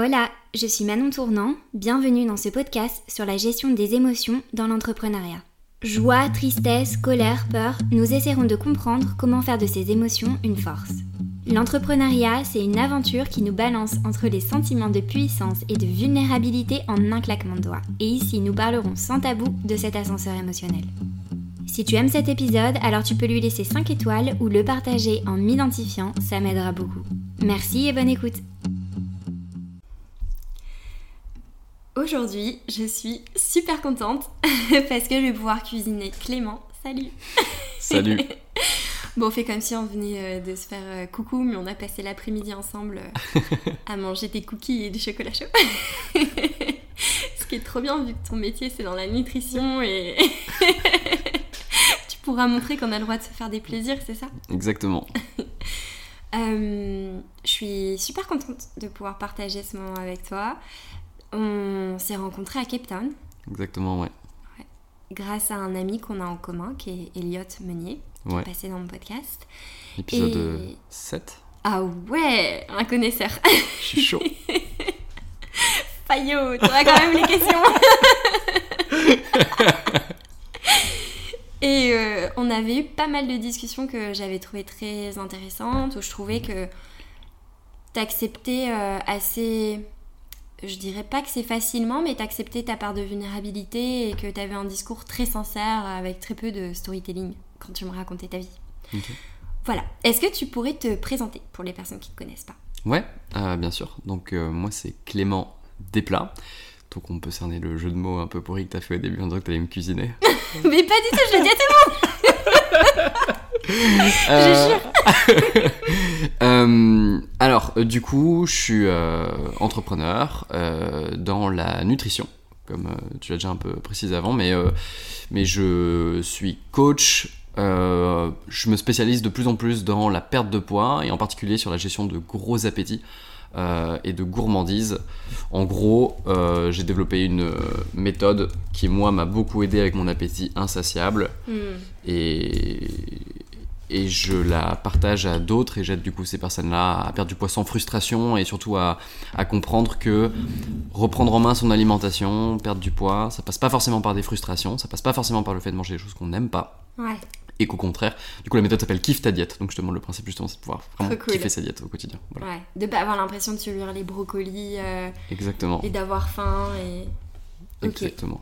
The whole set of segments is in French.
Hola, je suis Manon Tournant, bienvenue dans ce podcast sur la gestion des émotions dans l'entrepreneuriat. Joie, tristesse, colère, peur, nous essaierons de comprendre comment faire de ces émotions une force. L'entrepreneuriat, c'est une aventure qui nous balance entre les sentiments de puissance et de vulnérabilité en un claquement de doigts. Et ici, nous parlerons sans tabou de cet ascenseur émotionnel. Si tu aimes cet épisode, alors tu peux lui laisser 5 étoiles ou le partager en m'identifiant, ça m'aidera beaucoup. Merci et bonne écoute Aujourd'hui, je suis super contente parce que je vais pouvoir cuisiner Clément. Salut Salut Bon, on fait comme si on venait euh, de se faire euh, coucou, mais on a passé l'après-midi ensemble euh, à manger des cookies et du chocolat chaud. Ce qui est trop bien vu que ton métier c'est dans la nutrition et tu pourras montrer qu'on a le droit de se faire des plaisirs, c'est ça? Exactement. je suis super contente de pouvoir partager ce moment avec toi. On s'est rencontrés à Cape Town. Exactement, ouais. Grâce à un ami qu'on a en commun qui est Elliot Meunier, qui est passé dans mon podcast. Épisode 7. Ah ouais, un connaisseur. Je suis chaud. Fayot, tu as quand même les questions. Et euh, on avait eu pas mal de discussions que j'avais trouvées très intéressantes, où je trouvais que t'acceptais euh, assez je dirais pas que c'est facilement, mais t'acceptais ta part de vulnérabilité et que t'avais un discours très sincère avec très peu de storytelling quand tu me racontais ta vie. Voilà. Est-ce que tu pourrais te présenter pour les personnes qui ne te connaissent pas? Ouais, euh, bien sûr. Donc euh, moi c'est Clément Desplats. Donc on peut cerner le jeu de mots un peu pourri que t'as fait au début en disant que t'allais me cuisiner. mais pas du tout, je le dis à tout le monde Jure euh, alors, euh, du coup, je suis euh, entrepreneur dans la nutrition, comme tu l'as déjà un peu précisé avant, mais, mais je suis coach. je me spécialise de plus en plus dans la perte de poids et en particulier sur la gestion de gros appétits. et de gourmandise. En gros, j'ai développé une méthode qui, moi, m'a beaucoup aidé avec mon appétit insatiable. Hmm. Et, et je la partage à d'autres et j'aide du coup ces personnes-là à perdre du poids sans frustration et surtout à, à, comprendre que reprendre en main son alimentation, perdre du poids, ça passe pas forcément par des frustrations, ça passe pas forcément par le fait de manger des choses qu'on n'aime pas. Ouais. Et qu'au contraire, du coup la méthode s'appelle Kiffe ta diète. Donc je te demande le principe justement, c'est de pouvoir vraiment kiffer sa diète au quotidien. Voilà. Ouais, de pas avoir l'impression de subir les brocolis. Euh, Exactement. Et d'avoir faim et. Exactement.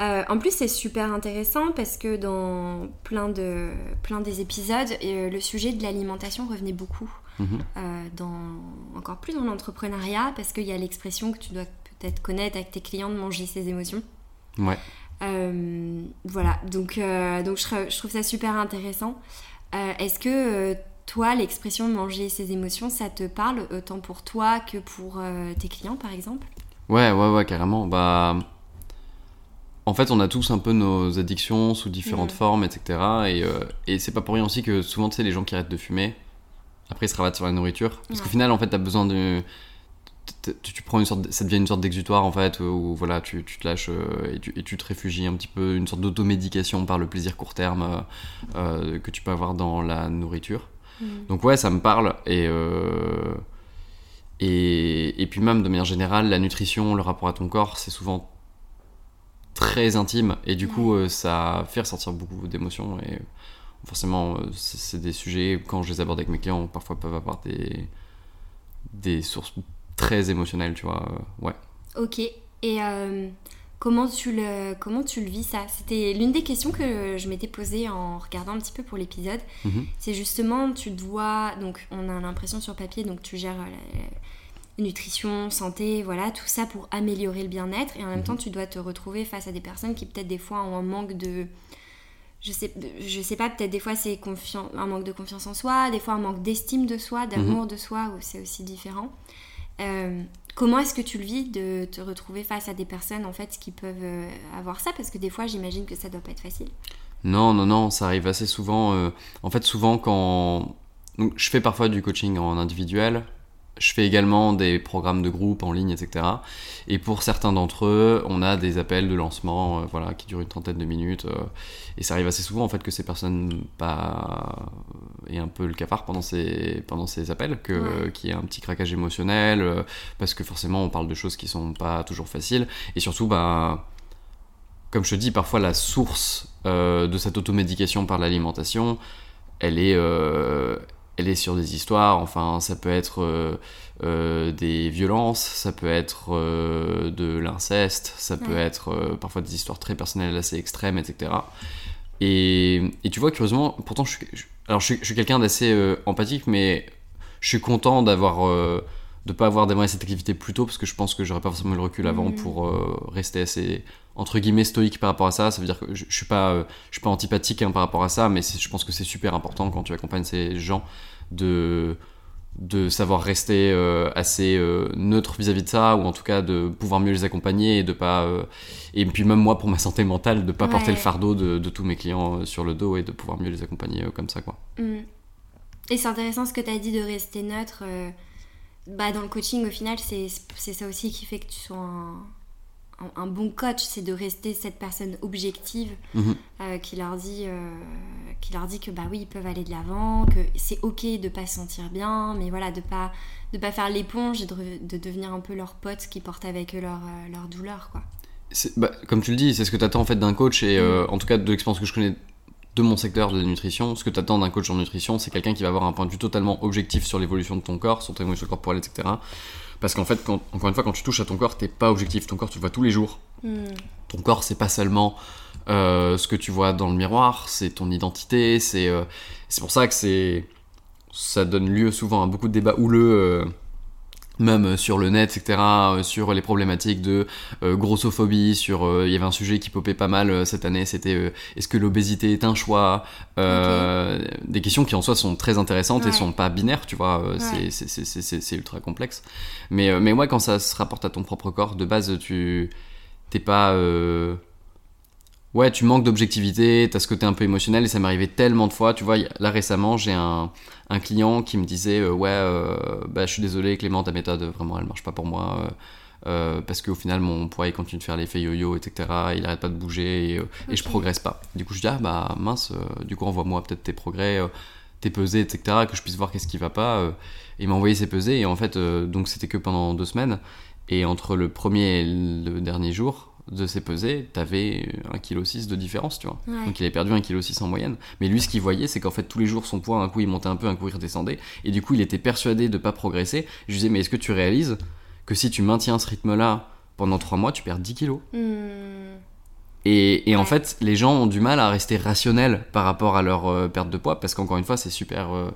Euh, en plus, c'est super intéressant parce que dans plein, de, plein des épisodes, euh, le sujet de l'alimentation revenait beaucoup. Mhm. Euh, dans, encore plus dans l'entrepreneuriat parce qu'il y a l'expression que tu dois peut-être connaître avec tes clients de manger ses émotions. Ouais. voilà, donc, donc je, je, trouve ça super intéressant. Est-ce que toi, l'expression manger ses émotions, ça te parle autant pour toi que pour tes clients par exemple? Ouais, ouais, ouais, carrément. Bah en fait, on a tous un peu nos addictions sous différentes mm. formes, etc. Et, euh, et c'est pas pour rien aussi que souvent, tu sais, les gens qui arrêtent de fumer, après ils se rabattent sur la nourriture. Parce qu'au final, en fait, t'as besoin de. Tu, prends une sorte. Ça devient une sorte d'exutoire, en fait, où voilà, tu, tu te lâches euh, et, tu, et, tu, te réfugies un petit peu, une sorte d'automédication par le plaisir court terme euh, que tu peux avoir dans la nourriture. Mm. Donc, ouais, ça me parle. Et. Et, et, puis même de manière générale, la nutrition, le rapport à ton corps, c'est souvent très intime et du coup euh, ça fait ressortir beaucoup d'émotions et forcément euh, c'est des sujets quand je les aborde avec mes clients parfois peuvent avoir des des sources très émotionnelles tu vois euh, ouais. Ok et comment tu le comment tu le vis ça? C'était l'une des questions que je m'étais posée en regardant un petit peu pour l'épisode. Mhm. c'est justement tu dois donc on a l'impression sur papier donc tu gères nutrition, santé, voilà, tout ça pour améliorer le bien-être. Et en même mhm. temps, tu dois te retrouver face à des personnes qui peut-être des fois ont un manque de... Je sais, je sais pas, peut-être des fois c'est un manque de confiance en soi, des fois un manque d'estime de soi, d'amour mhm. de soi, où c'est aussi différent. Euh, comment est-ce que tu le vis de te retrouver face à des personnes en fait qui peuvent euh, avoir ça? Parce que des fois j'imagine que ça doit pas être facile. Non, non, non, ça arrive assez souvent. Euh, en fait, souvent quand... Donc, je fais parfois du coaching en individuel, je fais également des programmes de groupe en ligne, etc. Et pour certains d'entre eux, on a des appels de lancement euh, voilà, qui durent une trentaine de minutes. Euh, et ça arrive assez souvent en fait que ces personnes pas aient un peu le cafard pendant ces, pendant ces appels, que, qu'il y ait un petit craquage émotionnel, euh, parce que forcément on parle de choses qui sont pas toujours faciles. Et surtout, bah, comme je te dis, parfois la source de cette automédication par l'alimentation, elle est, elle est sur des histoires, enfin ça peut être euh, euh, des violences, ça peut être euh, de l'inceste, ça peut être parfois des histoires très personnelles assez extrêmes, etc. Et, et tu vois, curieusement, pourtant je suis, alors je suis, quelqu'un d'assez empathique, mais je suis content d'avoir de pas avoir démarré cette activité plus tôt parce que je pense que j'aurais pas forcément le recul avant mm. pour rester assez entre guillemets stoïque par rapport à ça. Ça veut dire que je, je suis pas, euh, je suis pas antipathique hein, par rapport à ça, mais je pense que c'est super important quand tu accompagnes ces gens de de savoir rester euh, assez euh, neutre vis-à-vis de ça ou en tout cas de pouvoir mieux les accompagner et de pas et puis même moi pour ma santé mentale de pas porter le fardeau de, de, tous mes clients sur le dos et de pouvoir mieux les accompagner comme ça quoi mm. et c'est intéressant ce que tu as dit de rester neutre bah dans le coaching au final c'est ça aussi qui fait que tu sois un un, bon coach, c'est de rester cette personne objective mhm. euh, qui, leur dit, euh, qui leur dit que bah oui, ils peuvent aller de l'avant, que c'est ok de pas se sentir bien, mais voilà, de pas de pas faire l'éponge et de, devenir un peu leur pote qui porte avec eux leur, euh, leur douleur, quoi. Bah, comme tu le dis, c'est ce que tu attends en fait d'un coach et mm. en tout cas de l'expérience que je connais de mon secteur de la nutrition, ce que tu attends d'un coach en nutrition, c'est quelqu'un qui va avoir un point de vue totalement objectif sur l'évolution de ton corps, sur ton évolution corporelle, etc. Parce qu'en fait, encore une fois, quand tu touches à ton corps, t'es pas objectif. Ton corps, tu le vois tous les jours. Hmm. Ton corps, c'est pas seulement euh, ce que tu vois dans le miroir, c'est ton identité. C'est euh, pour ça que c'est ça donne lieu souvent à beaucoup de débats houleux. Euh, même sur le net, etc., sur les problématiques de grossophobie, sur il y avait un sujet qui popait pas mal cette année, c'était est-ce que l'obésité est un choix Des questions qui en soi sont très intéressantes et sont pas binaires, tu vois, c'est ultra complexe. Mais, mais ouais, quand ça se rapporte à ton propre corps, de base, tu t'es pas ouais, tu manques d'objectivité, t'as ce côté un peu émotionnel et ça m'est arrivé tellement de fois. Tu vois, là récemment, j'ai un, un, client qui me disait euh, Ouais, euh, bah, je suis désolé, Clément, ta méthode, vraiment, elle marche pas pour moi. Euh, parce qu'au final, mon poids il continue de faire l'effet yo-yo, etc. Il arrête pas de bouger et, je progresse pas. Du coup, je dis Ah bah mince, du coup, envoie-moi peut-être tes progrès, tes pesées, etc. Que je puisse voir qu'est-ce qui va pas. il m'a envoyé ses pesées et en fait, donc c'était que pendant deux semaines. Et entre le premier et le dernier jour, de ses pesées, t'avais 1,6 kg de différence, tu vois. Donc il avait perdu 1,6 kg en moyenne. Mais lui, ce qu'il voyait, c'est qu'en fait, tous les jours, son poids, un coup, il montait un peu, un coup, il redescendait. Et du coup, il était persuadé de pas progresser. Je lui disais, mais est-ce que tu réalises que si tu maintiens ce rythme-là pendant 3 mois, tu perds 10 kg hmm. Et, en fait, les gens ont du mal à rester rationnels par rapport à leur euh, perte de poids, parce qu'encore une fois, c'est super... Euh,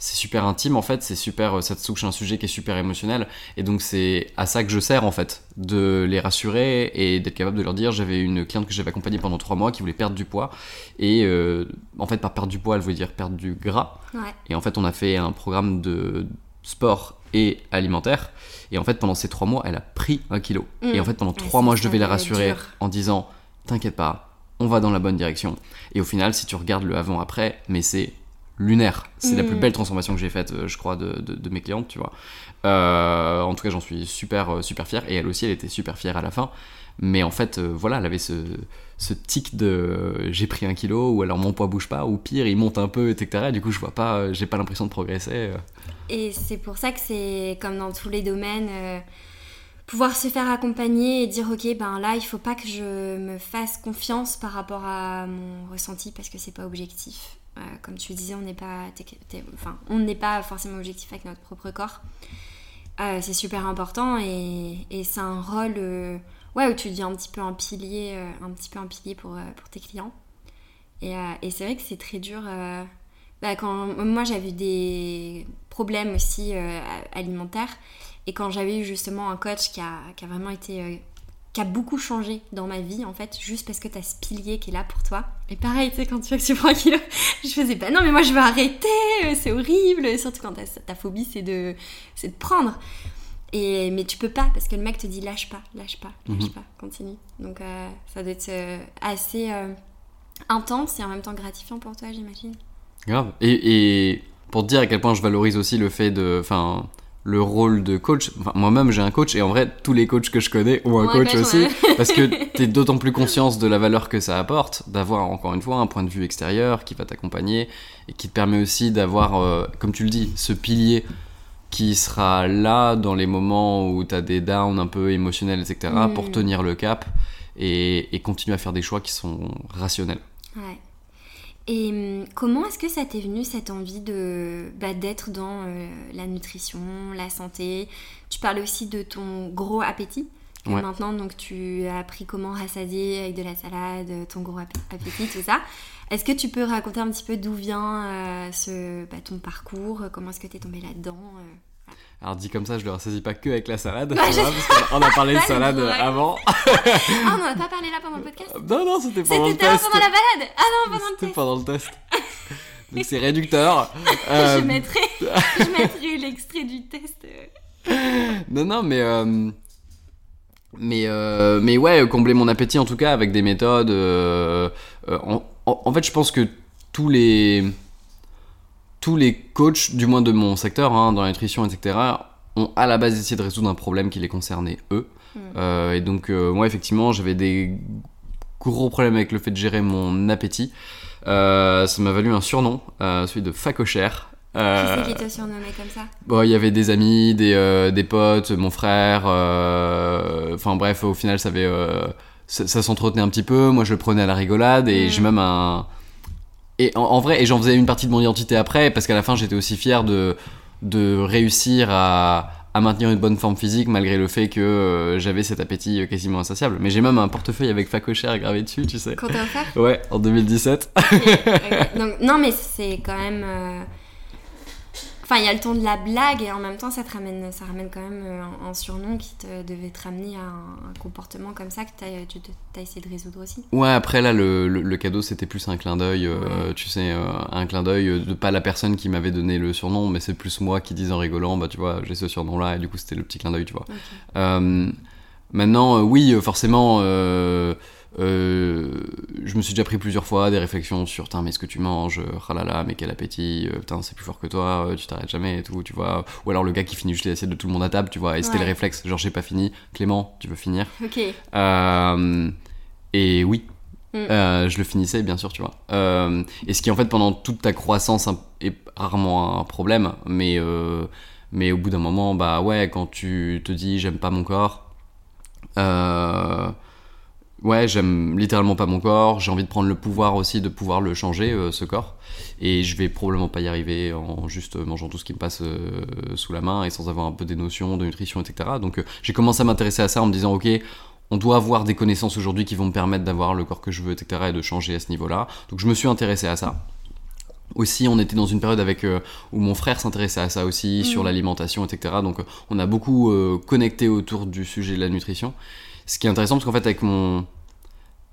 c'est super intime en fait, c'est super, euh, ça te touche un sujet qui est super émotionnel, et donc c'est à ça que je sers en fait, de les rassurer et d'être capable de leur dire, j'avais une cliente que j'avais accompagnée pendant trois mois qui voulait perdre du poids, et euh, en fait par perdre du poids, elle voulait dire perdre du gras, et en fait on a fait un programme de sport et alimentaire, et en fait pendant ces trois mois elle a pris un kilo, et en fait pendant trois mois je devais la rassurer en disant, t'inquiète pas, on va dans la bonne direction, et au final si tu regardes le avant-après, mais c'est lunaire. C'est la plus mm. belle transformation que j'ai faite, euh, je crois, de, de, mes clientes, tu vois. Euh, en tout cas, j'en suis super, euh, super fier. Et elle aussi, elle était super fière à la fin. Mais en fait, voilà, elle avait ce, ce tic de j'ai pris un kilo, ou alors mon poids bouge pas, ou pire, il monte un peu, etc. Et du coup, je vois pas, j'ai pas l'impression de progresser. Et c'est pour ça que c'est comme dans tous les domaines pouvoir se faire accompagner et dire ok ben là il faut pas que je me fasse confiance par rapport à mon ressenti parce que c'est pas objectif euh, comme tu disais, on n'est pas, enfin, pas forcément objectif avec notre propre corps. Euh, c'est super important et, c'est un rôle euh, où tu deviens un petit peu un pilier, un petit peu un pilier pour, pour tes clients. Et, c'est vrai que c'est très dur. Bah, moi j'avais des problèmes aussi alimentaires et quand j'avais eu justement un coach qui a vraiment été qui a beaucoup changé dans ma vie en fait, juste parce que t'as ce pilier qui est là pour toi. Et pareil, tu sais, quand tu vois que tu prends un kilo, je faisais pas, non mais moi je veux arrêter, euh, c'est horrible, surtout quand ta phobie c'est de, de prendre. Et, mais tu peux pas parce que le mec te dit lâche pas, lâche pas, lâche mhm. pas, continue. Donc euh, ça doit être euh, assez intense et en même temps gratifiant pour toi, j'imagine. Grave. Et, et, pour te dire à quel point je valorise aussi le fait de. Enfin, le rôle de coach. Enfin, moi-même, j'ai un coach et en vrai, tous les coachs que je connais ont un coach aussi. parce que tu es d'autant plus conscience de la valeur que ça apporte d'avoir, encore une fois, un point de vue extérieur qui va t'accompagner et qui te permet aussi d'avoir, euh, comme tu le dis, ce pilier qui sera là dans les moments où tu as des downs un peu émotionnels, etc., pour mm. tenir le cap et, et, continuer à faire des choix qui sont rationnels. Ouais. Et hum, comment est-ce que ça t'est venu cette envie de bah, d'être dans euh, la nutrition, la santé? Tu parlais aussi de ton gros appétit. Maintenant, donc tu as appris comment rassasier avec de la salade, ton gros appétit, tout ça. Est-ce que tu peux raconter un petit peu d'où vient euh, ce, bah, ton parcours? Comment est-ce que tu es tombé là-dedans euh? Alors dit comme ça, je le rassaisis pas que avec la salade, bah, on a parlé de salade avant. ah, on n'en a pas parlé là pendant le podcast Non, non, c'était pendant le test. C'était pendant la balade Ah non, pendant le test. C'était pendant le test. Donc c'est réducteur. Euh, je mettrai, je mettrai l'extrait du test. non, non, mais... Euh... Mais, euh... mais ouais, combler mon appétit en tout cas avec des méthodes. En, en, fait, je pense que tous les tous les coachs, du moins de mon secteur, hein, dans la nutrition, etc., ont à la base essayé de résoudre un problème qui les concernait eux. Hmm. Euh, et donc, euh, moi, effectivement, j'avais des gros problèmes avec le fait de gérer mon appétit. Euh, ça m'a valu un surnom, celui de facochère. qui c'est qui t'a surnommé comme ça Bon, il y avait des amis, des, des potes, mon frère. Enfin bref, au final, ça avait, ça, s'entretenait un petit peu. Moi, je le prenais à la rigolade et hmm. j'ai même un et en, vrai, et j'en faisais une partie de mon identité après, parce qu'à la fin, j'étais aussi fier de, de réussir à, à, maintenir une bonne forme physique malgré le fait que euh, j'avais cet appétit quasiment insatiable. Mais j'ai même un portefeuille avec facochère gravé dessus, tu sais. Quand t'as offert? Ouais, en 2017. Donc, non, mais c'est quand même. Euh, Enfin, il y a le ton de la blague et en même temps, ça te ramène, ça ramène quand même euh, un, surnom qui te devait te ramener à un, comportement comme ça que as, tu as essayé de résoudre aussi. Ouais, après là, le, le, cadeau, c'était plus un clin d'œil, euh, tu sais, euh, un clin d'œil de pas la personne qui m'avait donné le surnom, mais c'est plus moi qui disais en rigolant, bah tu vois, j'ai ce surnom-là et du coup, c'était le petit clin d'œil, tu vois. maintenant, oui, forcément euh, je me suis déjà pris plusieurs fois des réflexions sur mais ce que tu manges, ralala, mais quel appétit, euh, putain, c'est plus fort que toi, euh, tu t'arrêtes jamais et tout, tu vois. Ou alors le gars qui finit juste les assiettes de tout le monde à table, tu vois, et c'était le réflexe, genre j'ai pas fini, Clément, tu veux finir Ok. et oui, mm. je le finissais, bien sûr, tu vois. et ce qui, en fait, pendant toute ta croissance, est rarement un problème, mais, mais au bout d'un moment, bah ouais, quand tu te dis j'aime pas mon corps, Ouais, j'aime littéralement pas mon corps. J'ai envie de prendre le pouvoir aussi de pouvoir le changer, euh, ce corps. Et je vais probablement pas y arriver en juste mangeant tout ce qui me passe euh, sous la main et sans avoir un peu des notions de nutrition, etc. Donc euh, j'ai commencé à m'intéresser à ça en me disant, ok, on doit avoir des connaissances aujourd'hui qui vont me permettre d'avoir le corps que je veux, etc. et de changer à ce niveau-là. Donc je me suis intéressé à ça. Aussi, on était dans une période avec où mon frère s'intéressait à ça aussi, sur mmh. l'alimentation, etc. Donc on a beaucoup connecté autour du sujet de la nutrition. Ce qui est intéressant, parce qu'en fait, avec mon.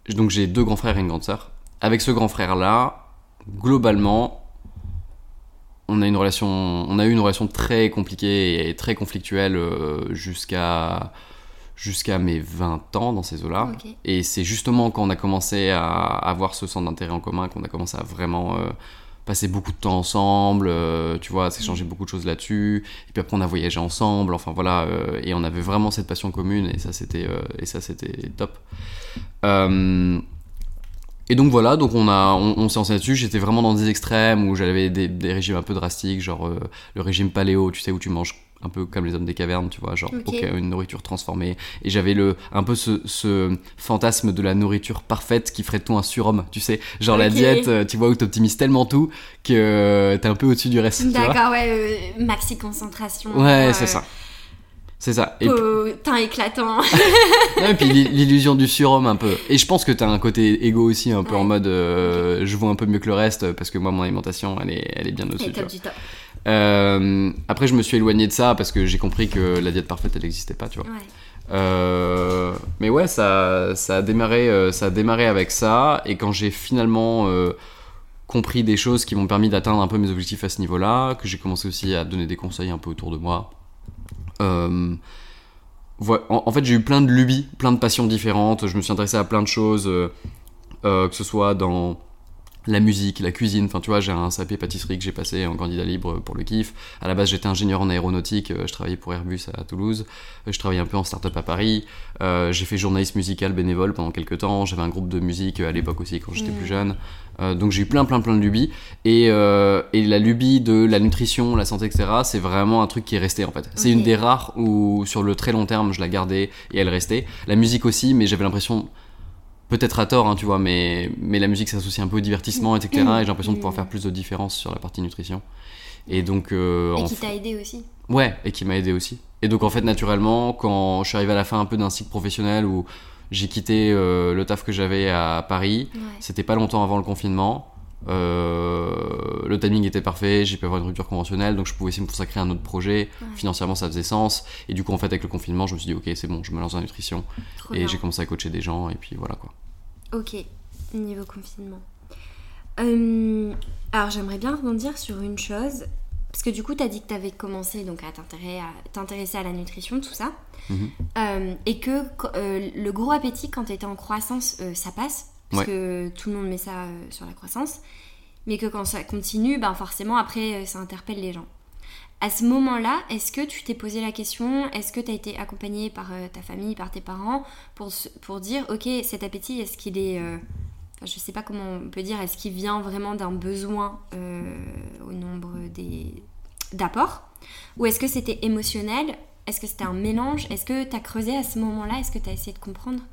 Donc, j'ai deux grands frères et une grande sœur. Avec ce grand frère-là, globalement, on a une relation, on a eu une relation très compliquée et très conflictuelle euh, jusqu'à jusqu'à mes 20 ans dans ces eaux-là. Et c'est justement quand on a commencé à avoir ce centre d'intérêt en commun qu'on a commencé à vraiment euh, passer beaucoup de temps ensemble, euh, tu vois, s'échanger mm. beaucoup de choses là-dessus. Et puis après, on a voyagé ensemble, enfin voilà, euh, et on avait vraiment cette passion commune, et ça, c'était, euh, et ça, c'était top. et donc voilà, donc on, a, on, s'est enseigné dessus. J'étais vraiment dans des extrêmes où j'avais des, des, régimes un peu drastiques, genre le régime paléo, tu sais, où tu manges un peu comme les hommes des cavernes, tu vois, genre une nourriture transformée. Et j'avais le un peu ce, fantasme de la nourriture parfaite qui ferait de toi un surhomme, tu sais, genre la diète, euh, tu vois, où t'optimises tellement tout que euh, t'es un peu au-dessus du reste. D'accord, ouais, euh, maxi concentration. Ouais, c'est ça. C'est ça. Et teint éclatant. et puis l'illusion du surhomme un peu. Et je pense que t'as un côté égo aussi, un peu en mode je vois un peu mieux que le reste parce que moi mon alimentation elle est, elle est bien au-dessus. Euh, après, je me suis éloigné de ça parce que j'ai compris que la diète parfaite, elle n'existait pas, tu vois. Euh, mais ouais, ça, ça, a démarré, euh, ça a démarré avec ça. Et quand j'ai finalement compris des choses qui m'ont permis d'atteindre un peu mes objectifs à ce niveau-là, que j'ai commencé aussi à donner des conseils un peu autour de moi. en, en, fait, j'ai eu plein de lubies, plein de passions différentes. Je me suis intéressé à plein de choses, que ce soit dans la musique, la cuisine. Enfin, tu vois, j'ai un sapé pâtisserie que j'ai passé en candidat libre pour le kiff. À la base, j'étais ingénieur en aéronautique. euh, Je travaillais pour Airbus à Toulouse. Euh, Je travaillais un peu en start-up à Paris. Euh, j'ai fait journaliste musical bénévole pendant quelques temps. J'avais un groupe de musique à l'époque aussi quand j'étais plus jeune. Euh, donc j'ai eu plein, plein, plein de lubies. Et, euh, et la lubie de la nutrition, la santé, etc., c'est vraiment un truc qui est resté en fait. C'est une des rares où sur le très long terme, je la gardais et elle restait. La musique aussi, mais j'avais l'impression peut-être à tort, hein, tu vois, mais, mais la musique s'associe un peu au divertissement, etc. Et j'ai l'impression de pouvoir faire plus de différence sur la partie nutrition. Et donc. euh, Et qui t'a aidé aussi. Ouais, et qui m'a aidé aussi. Et donc, en fait, naturellement, quand je suis arrivé à la fin un peu d'un cycle professionnel où j'ai quitté euh, le taf que j'avais à Paris, Ouais. c'était pas longtemps avant le confinement. Euh, le timing était parfait, j'ai pu avoir une rupture conventionnelle, donc je pouvais aussi me consacrer à un autre projet. Ouais. Financièrement, ça faisait sens. Et du coup, en fait, avec le confinement, je me suis dit, ok, c'est bon, je me lance dans la nutrition. Trop et j'ai commencé à coacher des gens, et puis voilà quoi. Ok, niveau confinement. Euh, alors j'aimerais bien rebondir sur une chose, parce que du coup tu as dit que tu avais commencé donc, à t'intéresser à, la nutrition, tout ça, Mhm. Euh, et que le gros appétit quand tu étais en croissance, ça passe, parce que tout le monde met ça euh, sur la croissance, mais que quand ça continue, ben forcément après euh, ça interpelle les gens. À ce moment-là, est-ce que tu t'es posé la question, est-ce que tu as été accompagné par euh, ta famille, par tes parents, pour, pour dire, ok, cet appétit, est-ce qu'il est... je sais pas comment on peut dire, est-ce qu'il vient vraiment d'un besoin au nombre d'apports? Ou est-ce que c'était émotionnel? Est-ce que c'était un mélange? Est-ce que tu as creusé à ce moment-là? Est-ce que tu as essayé de comprendre?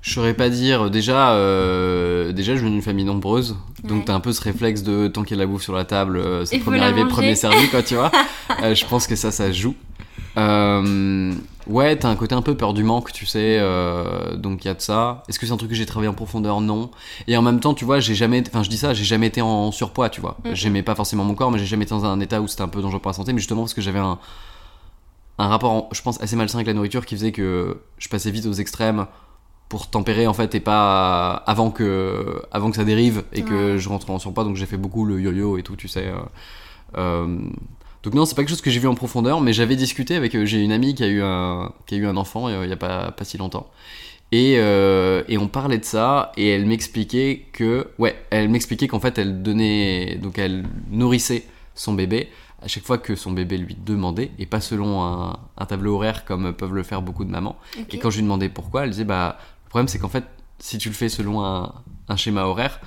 Je saurais pas dire. Déjà, euh, déjà, je viens d'une famille nombreuse, donc Ouais. t'as un peu ce réflexe de tant qu'il y a de la bouffe sur la table, euh, c'est premier arrivé, manger. premier servi, quoi, tu vois. Euh, je pense que ça, ça joue. Euh, ouais, t'as un côté un peu peur du manque, tu sais. donc il y a de ça. Est-ce que c'est un truc que j'ai travaillé en profondeur? Non. Et en même temps, tu vois, j'ai jamais, enfin, je dis ça, j'ai jamais été en surpoids, tu vois. Mhm. J'aimais pas forcément mon corps, mais j'ai jamais été dans un état où c'était un peu dangereux pour la santé, mais justement parce que j'avais un un rapport, je pense, assez malsain avec la nourriture qui faisait que je passais vite aux extrêmes pour tempérer en fait et pas avant que avant que ça dérive et que Ouais. je rentre en surpoids. Donc j'ai fait beaucoup le yo-yo et tout tu sais euh, euh, donc non c'est pas quelque chose que j'ai vu en profondeur mais j'avais discuté avec euh, j'ai une amie qui a eu un qui a eu un enfant il y a pas pas si longtemps. Et, euh, et on parlait de ça et elle m'expliquait que ouais elle m'expliquait qu'en fait elle donnait donc elle nourrissait son bébé à chaque fois que son bébé lui demandait et pas selon un, un tableau horaire comme peuvent le faire beaucoup de mamans. Et quand je lui demandais pourquoi, elle disait bah le problème c'est qu'en fait si tu le fais selon un, schéma horaire,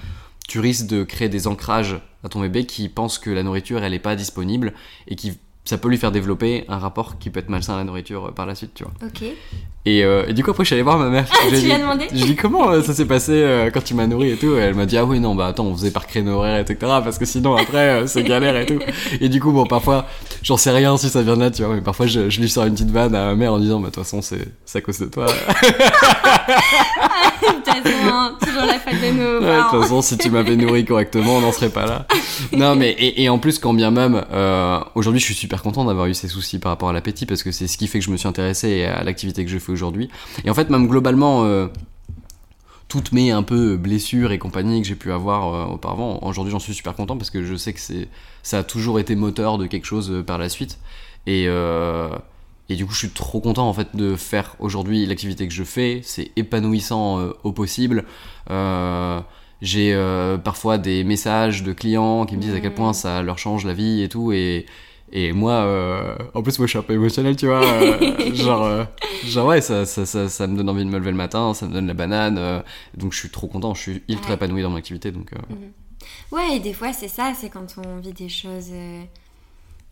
tu risques de créer des ancrages à ton bébé qui pense que la nourriture elle est pas disponible et qui ça peut lui faire développer un rapport qui peut être malsain à la nourriture euh, par la suite, tu vois. Ok. Et, euh, et du coup après je suis allé voir ma mère. Ah, tu lui as demandé Je lui ai dit comment euh, ça s'est passé euh, quand tu m'as nourri et tout? Et elle m'a dit ah oui non bah attends on faisait par créneau horaire etc parce que sinon après euh, c'est galère et tout. Et du coup bon parfois j'en sais rien si ça vient de là tu vois mais parfois je, je lui sors une petite vanne à ma mère en disant bah de toute façon c'est à cause de toi. Toute toujours la faute de Ouais, toute façon, si tu m'avais nourri correctement, on n'en serait pas là. Non, mais et, et en plus, quand bien même, euh, aujourd'hui, je suis super content d'avoir eu ces soucis par rapport à l'appétit parce que c'est ce qui fait que je me suis intéressé à l'activité que je fais aujourd'hui. Et en fait, même globalement, euh, toutes mes un peu blessures et compagnie que j'ai pu avoir euh, auparavant, aujourd'hui, j'en suis super content parce que je sais que c'est ça a toujours été moteur de quelque chose euh, par la suite. Et euh, et du coup, je suis trop content en fait de faire aujourd'hui l'activité que je fais. C'est épanouissant euh, au possible. Euh, j'ai euh, parfois des messages de clients qui me disent à quel point ça leur change la vie et tout. Et, et moi, en plus, moi je suis un peu émotionnel, tu vois. genre, genre, ouais, ça, ça, ça, ça me donne envie de me lever le matin, ça me donne la banane. donc je suis trop content, je suis ultra Ouais. épanoui dans mon activité. Donc, euh, Ouais, et des fois, c'est ça, c'est quand on vit des choses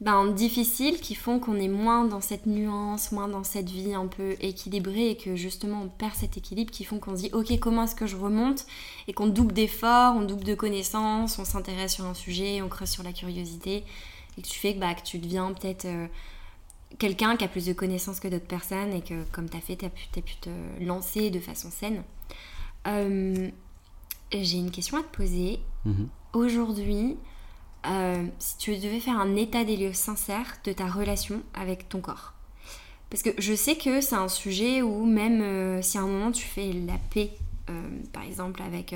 ben, difficiles qui font qu'on est moins dans cette nuance, moins dans cette vie un peu équilibrée et que justement on perd cet équilibre qui font qu'on se dit ok, comment est-ce que je remonte et qu'on double d'efforts, on double de connaissances, on s'intéresse sur un sujet, on creuse sur la curiosité et que tu fais que, bah, que tu deviens peut-être euh, quelqu'un qui a plus de connaissances que d'autres personnes et que comme tu as fait, tu as pu te lancer de façon saine. Euh, J'ai une question à te poser mhm. aujourd'hui, euh, si tu devais faire un état des lieux sincère de ta relation avec ton corps. Parce que je sais que c'est un sujet où même euh, si à un moment tu fais la paix, euh, par exemple avec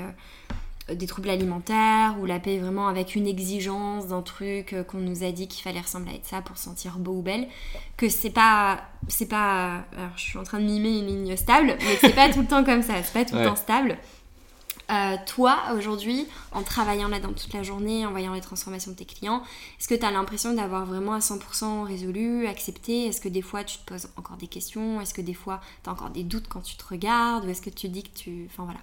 des troubles alimentaires, ou la paix vraiment avec une exigence d'un truc qu'on nous a dit qu'il fallait ressembler à ça pour se sentir beau ou belle, que c'est pas, c'est pas, alors je suis en train de mimer une ligne stable, mais c'est pas tout le temps comme ça, c'est pas tout le Ouais. temps stable. Euh, toi, aujourd'hui, en travaillant là-dedans toute la journée, en voyant les transformations de tes clients, est-ce que tu as l'impression d'avoir vraiment à 100% résolu, accepté? Est-ce que des fois tu te poses encore des questions? Est-ce que des fois tu as encore des doutes quand tu te regardes? Ou est-ce que tu dis que tu. Enfin voilà.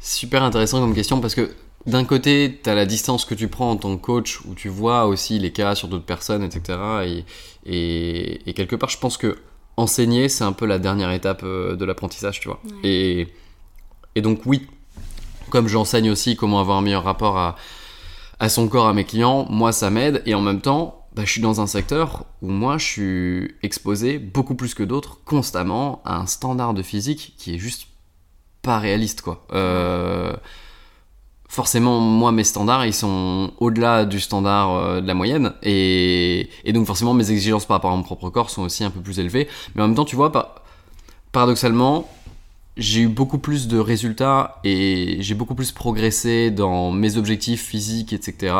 Super intéressant comme question parce que d'un côté, tu as la distance que tu prends en tant que coach où tu vois aussi les cas sur d'autres personnes, etc. Et, quelque part, je pense que enseigner, c'est un peu la dernière étape euh, de l'apprentissage, tu vois. Et et donc oui, comme j'enseigne aussi comment avoir un meilleur rapport à, son corps, à mes clients, moi ça m'aide. Et en même temps, bah, je suis dans un secteur où moi je suis exposé beaucoup plus que d'autres constamment à un standard de physique qui est juste pas réaliste quoi. Euh, forcément, moi, mes standards, ils sont au-delà du standard euh, de la moyenne. Et, donc, forcément, mes exigences par rapport à mon propre corps sont aussi un peu plus élevées. Mais en même temps, tu vois, paradoxalement, j'ai eu beaucoup plus de résultats et j'ai beaucoup plus progressé dans mes objectifs physiques, etc.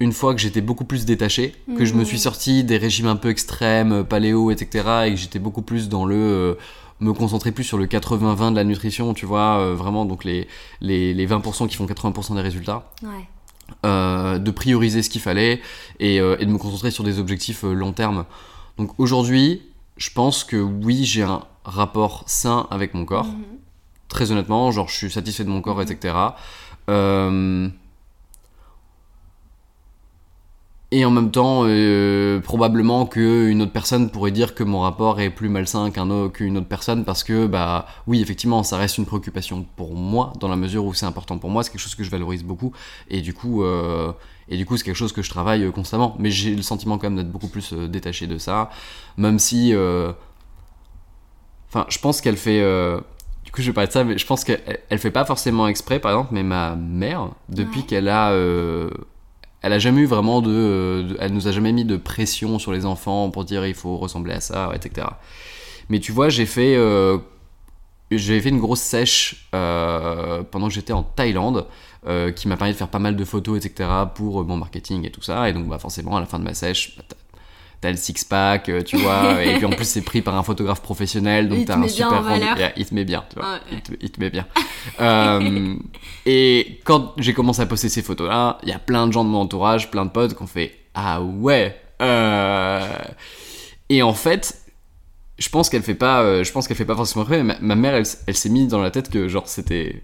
Une fois que j'étais beaucoup plus détaché, que je me suis mmh. sorti des régimes un peu extrêmes, paléo, etc. et que j'étais beaucoup plus dans le euh, me concentrer plus sur le 80-20 de la nutrition, tu vois, euh, vraiment donc les, les, les, 20% qui font 80% des résultats. Euh, de prioriser ce qu'il fallait et, et, de me concentrer sur des objectifs long terme. Donc aujourd'hui, je pense que oui, j'ai un rapport sain avec mon corps. Mhm. Très honnêtement, genre je suis satisfait de mon corps, mhm. etc. Euh, et en même temps, euh, probablement qu'une autre personne pourrait dire que mon rapport est plus malsain qu'une autre personne parce que, bah oui, effectivement, ça reste une préoccupation pour moi dans la mesure où c'est important pour moi, c'est quelque chose que je valorise beaucoup et du coup, euh, et du coup, c'est quelque chose que je travaille constamment. Mais j'ai le sentiment quand même d'être beaucoup plus détaché de ça, même si Enfin, je pense qu'elle fait. Euh, du coup, je vais parler de ça, mais je pense qu'elle elle fait pas forcément exprès, par exemple, mais ma mère, depuis qu'elle a. Euh, elle a jamais eu vraiment de, Elle nous a jamais mis de pression sur les enfants pour dire il faut ressembler à ça, etc. Mais tu vois, j'ai fait. Euh, j'ai fait une grosse sèche pendant que j'étais en Thaïlande. qui m'a permis de faire pas mal de photos, etc. pour mon marketing et tout ça. Et donc, bah, forcément, à la fin de ma sèche, bah, t'as le six pack, euh, tu vois, et puis en plus c'est pris par un photographe professionnel, donc t'as un super rendu. il te met bien, tu vois, il, te, met bien. euh, et quand j'ai commencé à poster ces photos-là, il y a plein de gens de mon entourage, plein de potes qui ont fait ah ouais. Euh... Et en fait, je pense qu'elle fait pas, euh, je pense qu'elle fait pas forcément vrai. Mais ma, mère, elle, elle s'est mise dans la tête que genre c'était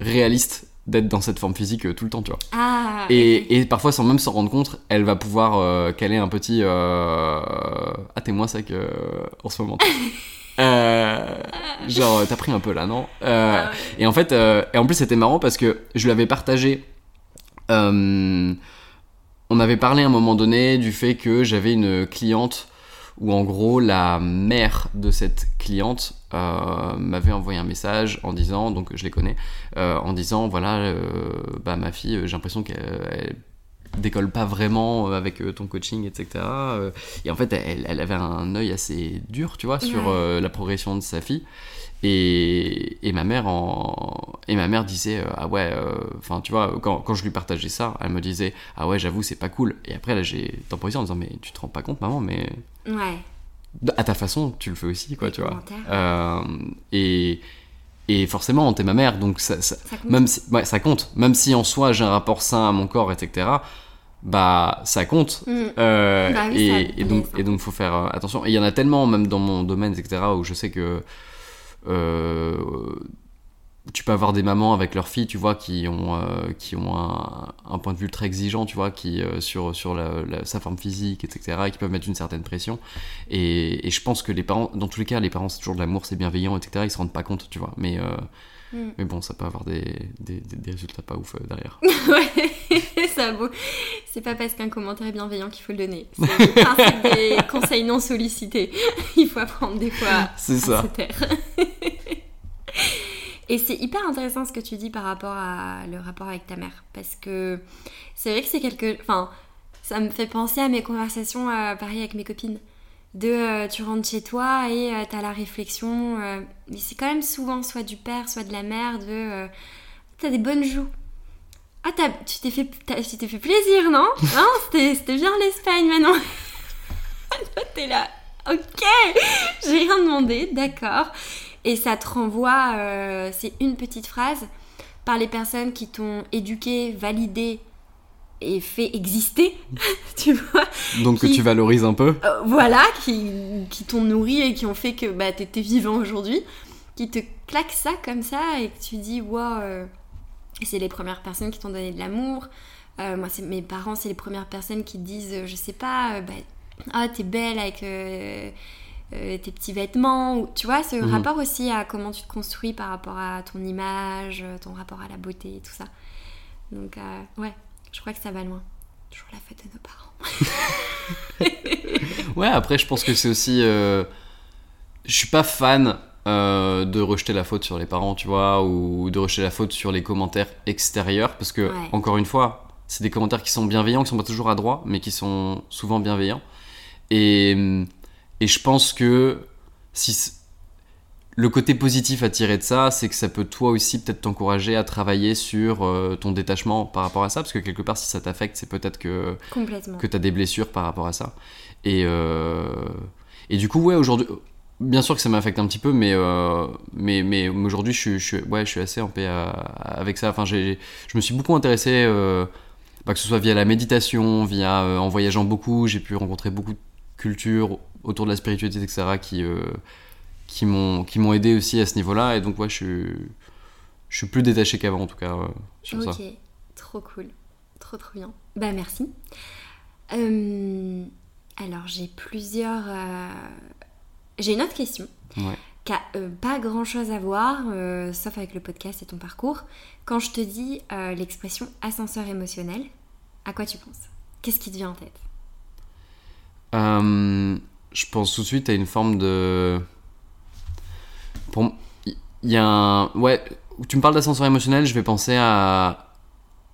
réaliste d'être dans cette forme physique euh, tout le temps, tu vois. Ah, et, et, parfois, sans même s'en rendre compte, elle va pouvoir euh, caler un petit. Euh... Ah, t'es moins sec en ce moment. genre, t'as pris un peu là, non? Ah, Et en fait, et en plus, c'était marrant parce que je lui avais partagé. on avait parlé à un moment donné du fait que j'avais une cliente où en gros la mère de cette cliente euh, m'avait envoyé un message en disant, donc je les connais, euh, en disant voilà, euh, bah, ma fille, j'ai l'impression qu'elle décolle pas vraiment avec ton coaching, etc. et en fait, elle, elle, avait un œil assez dur, tu vois, sur la progression de sa fille. Et, et, ma mère en et ma mère disait ah ouais enfin tu vois quand, quand, je lui partageais ça elle me disait ah ouais j'avoue c'est pas cool et après là j'ai temporisé en disant mais tu te rends pas compte maman mais ouais à ta façon, tu le fais aussi, quoi, tu vois. Euh, et, et forcément, t'es ma mère, donc ça, ça, compte. même si, ouais, ça compte. Même si en soi j'ai un rapport sain à mon corps, etc. Bah, ça compte. Mm. Euh, bah et, et, donc, et donc, faut faire euh, attention. Et il y en a tellement, même dans mon domaine, etc., où je sais que tu peux avoir des mamans avec leurs filles, tu vois, qui ont, euh, qui ont un, point de vue très exigeant, tu vois, qui, euh, sur, sur la, sa forme physique, etc., et qui peuvent mettre une certaine pression. Et, je pense que les parents, dans tous les cas, les parents, c'est toujours de l'amour, c'est bienveillant, etc., ils se rendent pas compte, tu vois. Mais, euh, mm. mais bon, ça peut avoir des, des, des résultats pas ouf derrière. ouais, ça beau. C'est pas parce qu'un commentaire est bienveillant qu'il faut le donner. C'est des conseils non sollicités. Il faut apprendre des fois à ça. se taire. Et c'est hyper intéressant ce que tu dis par rapport à le rapport avec ta mère. Parce que c'est vrai que c'est quelque. Enfin, ça me fait penser à mes conversations à Paris avec mes copines. De euh, tu rentres chez toi et tu euh, t'as la réflexion. Euh, mais c'est quand même souvent soit du père, soit de la mère. De t'as des bonnes joues. Ah, tu t'es fait, tu fait plaisir, non? Non, c'était bien l'Espagne maintenant. t'es là. Ok, j'ai rien demandé, d'accord. Et ça te renvoie, c'est une petite phrase, par les personnes qui t'ont éduqué, validé et fait exister, tu vois. Donc que tu valorises un peu. Euh, voilà, qui, qui t'ont nourri et qui ont fait que bah, t'étais vivant aujourd'hui, qui te claquent ça comme ça et que tu dis, wow, euh, c'est les premières personnes qui t'ont donné de l'amour. Euh, moi, c'est mes parents, c'est les premières personnes qui te disent, je sais pas, bah, ah, t'es belle avec tes petits vêtements. Ou, tu vois, ce Mhm. rapport aussi à comment tu te construis par rapport à ton image, ton rapport à la beauté et tout ça. Donc, ouais. Je crois que ça va loin. Toujours la fête de nos parents. Ouais, après, je pense que c'est aussi. euh, Je suis pas fan euh, de rejeter la faute sur les parents, tu vois, ou de rejeter la faute sur les commentaires extérieurs, parce que, Ouais. encore une fois, c'est des commentaires qui sont bienveillants, qui sont pas toujours à droit, mais qui sont souvent bienveillants. Et, et je pense que si le côté positif à tirer de ça, c'est que ça peut toi aussi peut-être t'encourager à travailler sur euh, ton détachement par rapport à ça, parce que quelque part, si ça t'affecte, c'est peut-être que que tu as des blessures par rapport à ça. Et, euh, et du coup, ouais, aujourd'hui, bien sûr que ça m'affecte un petit peu, mais, euh, mais, mais aujourd'hui, je, suis- je, suis- ouais, je suis assez en paix à- avec ça. Enfin, j'ai, je me suis beaucoup intéressé, bah, que ce soit via la méditation, via, en voyageant beaucoup, j'ai pu rencontrer beaucoup de cultures autour de la spiritualité, etc., qui, qui, m'ont, qui m'ont aidé aussi à ce niveau-là. Et donc, ouais, je suis, je suis plus détaché qu'avant, en tout cas, euh, sur ça. Ok, trop cool. Trop trop bien. Bah merci. Euh, alors j'ai plusieurs... euh, J'ai une autre question Ouais. qui a pas grand chose à voir, sauf avec le podcast et ton parcours. Quand je te dis l'expression ascenseur émotionnel, à quoi tu penses? Qu'est-ce qui te vient en tête? Je pense tout de suite à une forme de. Pour il y a un. Ouais, tu me parles d'ascenseur émotionnel, je vais penser à,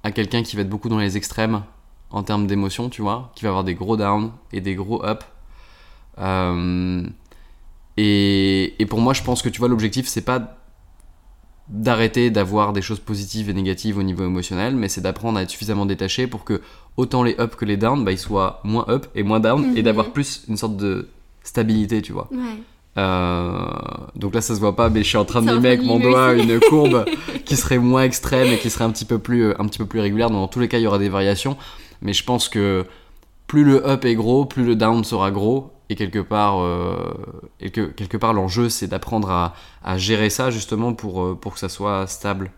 à quelqu'un qui va être beaucoup dans les extrêmes en termes d'émotions, tu vois, qui va avoir des gros downs et des gros ups. Euh, et, et pour moi, je pense que tu vois, l'objectif, c'est pas d'arrêter d'avoir des choses positives et négatives au niveau émotionnel, mais c'est d'apprendre à être suffisamment détaché pour que autant les ups que les downs, bah, ils soient moins up et moins down, et Mhm. d'avoir plus une sorte de stabilité, tu vois. Ouais. Euh, donc là, ça se voit pas, mais je suis en train de train avec mon doigt une courbe qui serait moins extrême et qui serait un petit peu plus, euh, un petit peu plus régulière. Dans tous les cas, il y aura des variations, mais je pense que plus le up est gros, plus le down sera gros. Et quelque part, euh, et que, quelque part l'enjeu, c'est d'apprendre à, à gérer ça justement pour, euh, pour que ça soit stable.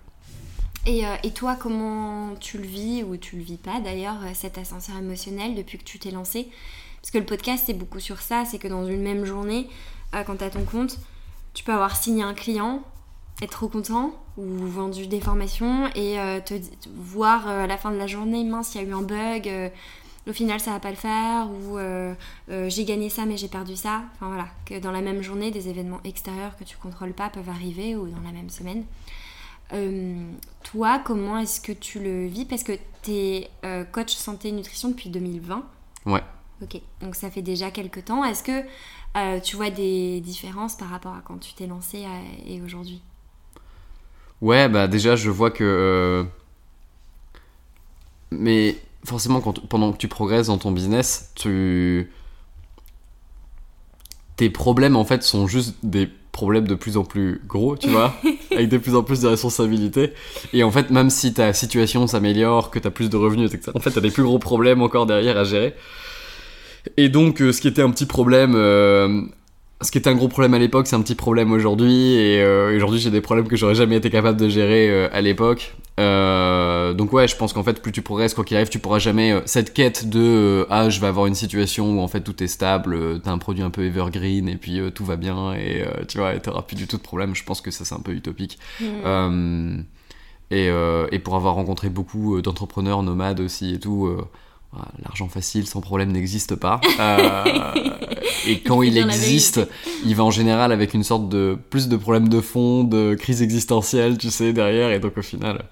Et, euh, et toi, comment tu le vis ou tu le vis pas d'ailleurs, cet ascenseur émotionnel depuis que tu t'es lancé? Parce que le podcast, c'est beaucoup sur ça, c'est que dans une même journée, quand tu as ton compte, tu peux avoir signé un client, être trop content ou vendu des formations et euh, te voir euh, à la fin de la journée, mince, il y a eu un bug, euh, au final ça va pas le faire ou j'ai gagné ça mais j'ai perdu ça. Enfin voilà, que dans la même journée, des événements extérieurs que tu contrôles pas peuvent arriver ou dans la même semaine. Toi, comment est-ce que tu le vis? Parce que tu es coach santé et nutrition depuis 2020. Ouais. Ok, donc ça fait déjà quelques temps. Est-ce que euh, tu vois des différences par rapport à quand tu t'es lancé à- et aujourd'hui? Ouais, bah déjà, je vois que. euh, Mais forcément, quand, pendant que tu progresses dans ton business, tu. Tes problèmes, en fait, sont juste des problèmes de plus en plus gros, tu vois, avec de plus en plus de responsabilités. Et en fait, même si ta situation s'améliore, que tu as plus de revenus, etc., en fait, tu as des plus gros problèmes encore derrière à gérer. Et donc, euh, ce qui était un petit problème. euh, ce qui était un gros problème à l'époque, c'est un petit problème aujourd'hui. Et euh, aujourd'hui, j'ai des problèmes que j'aurais jamais été capable de gérer euh, à l'époque. Euh, donc ouais, je pense qu'en fait, plus tu progresses, quoi qu'il arrive, tu pourras jamais cette quête de ah, je vais avoir une situation où en fait tout est stable, t'as un produit un peu evergreen et puis tout va bien et tu vois, t'auras plus du tout de problème. Je pense que ça c'est un peu utopique. Euh, et, et pour avoir rencontré beaucoup d'entrepreneurs nomades aussi et tout, l'argent facile sans problème n'existe pas. Euh, et quand Il existe, il va en général avec une sorte de plus de problèmes de fond, de crise existentielle, tu sais, derrière. Et donc au final,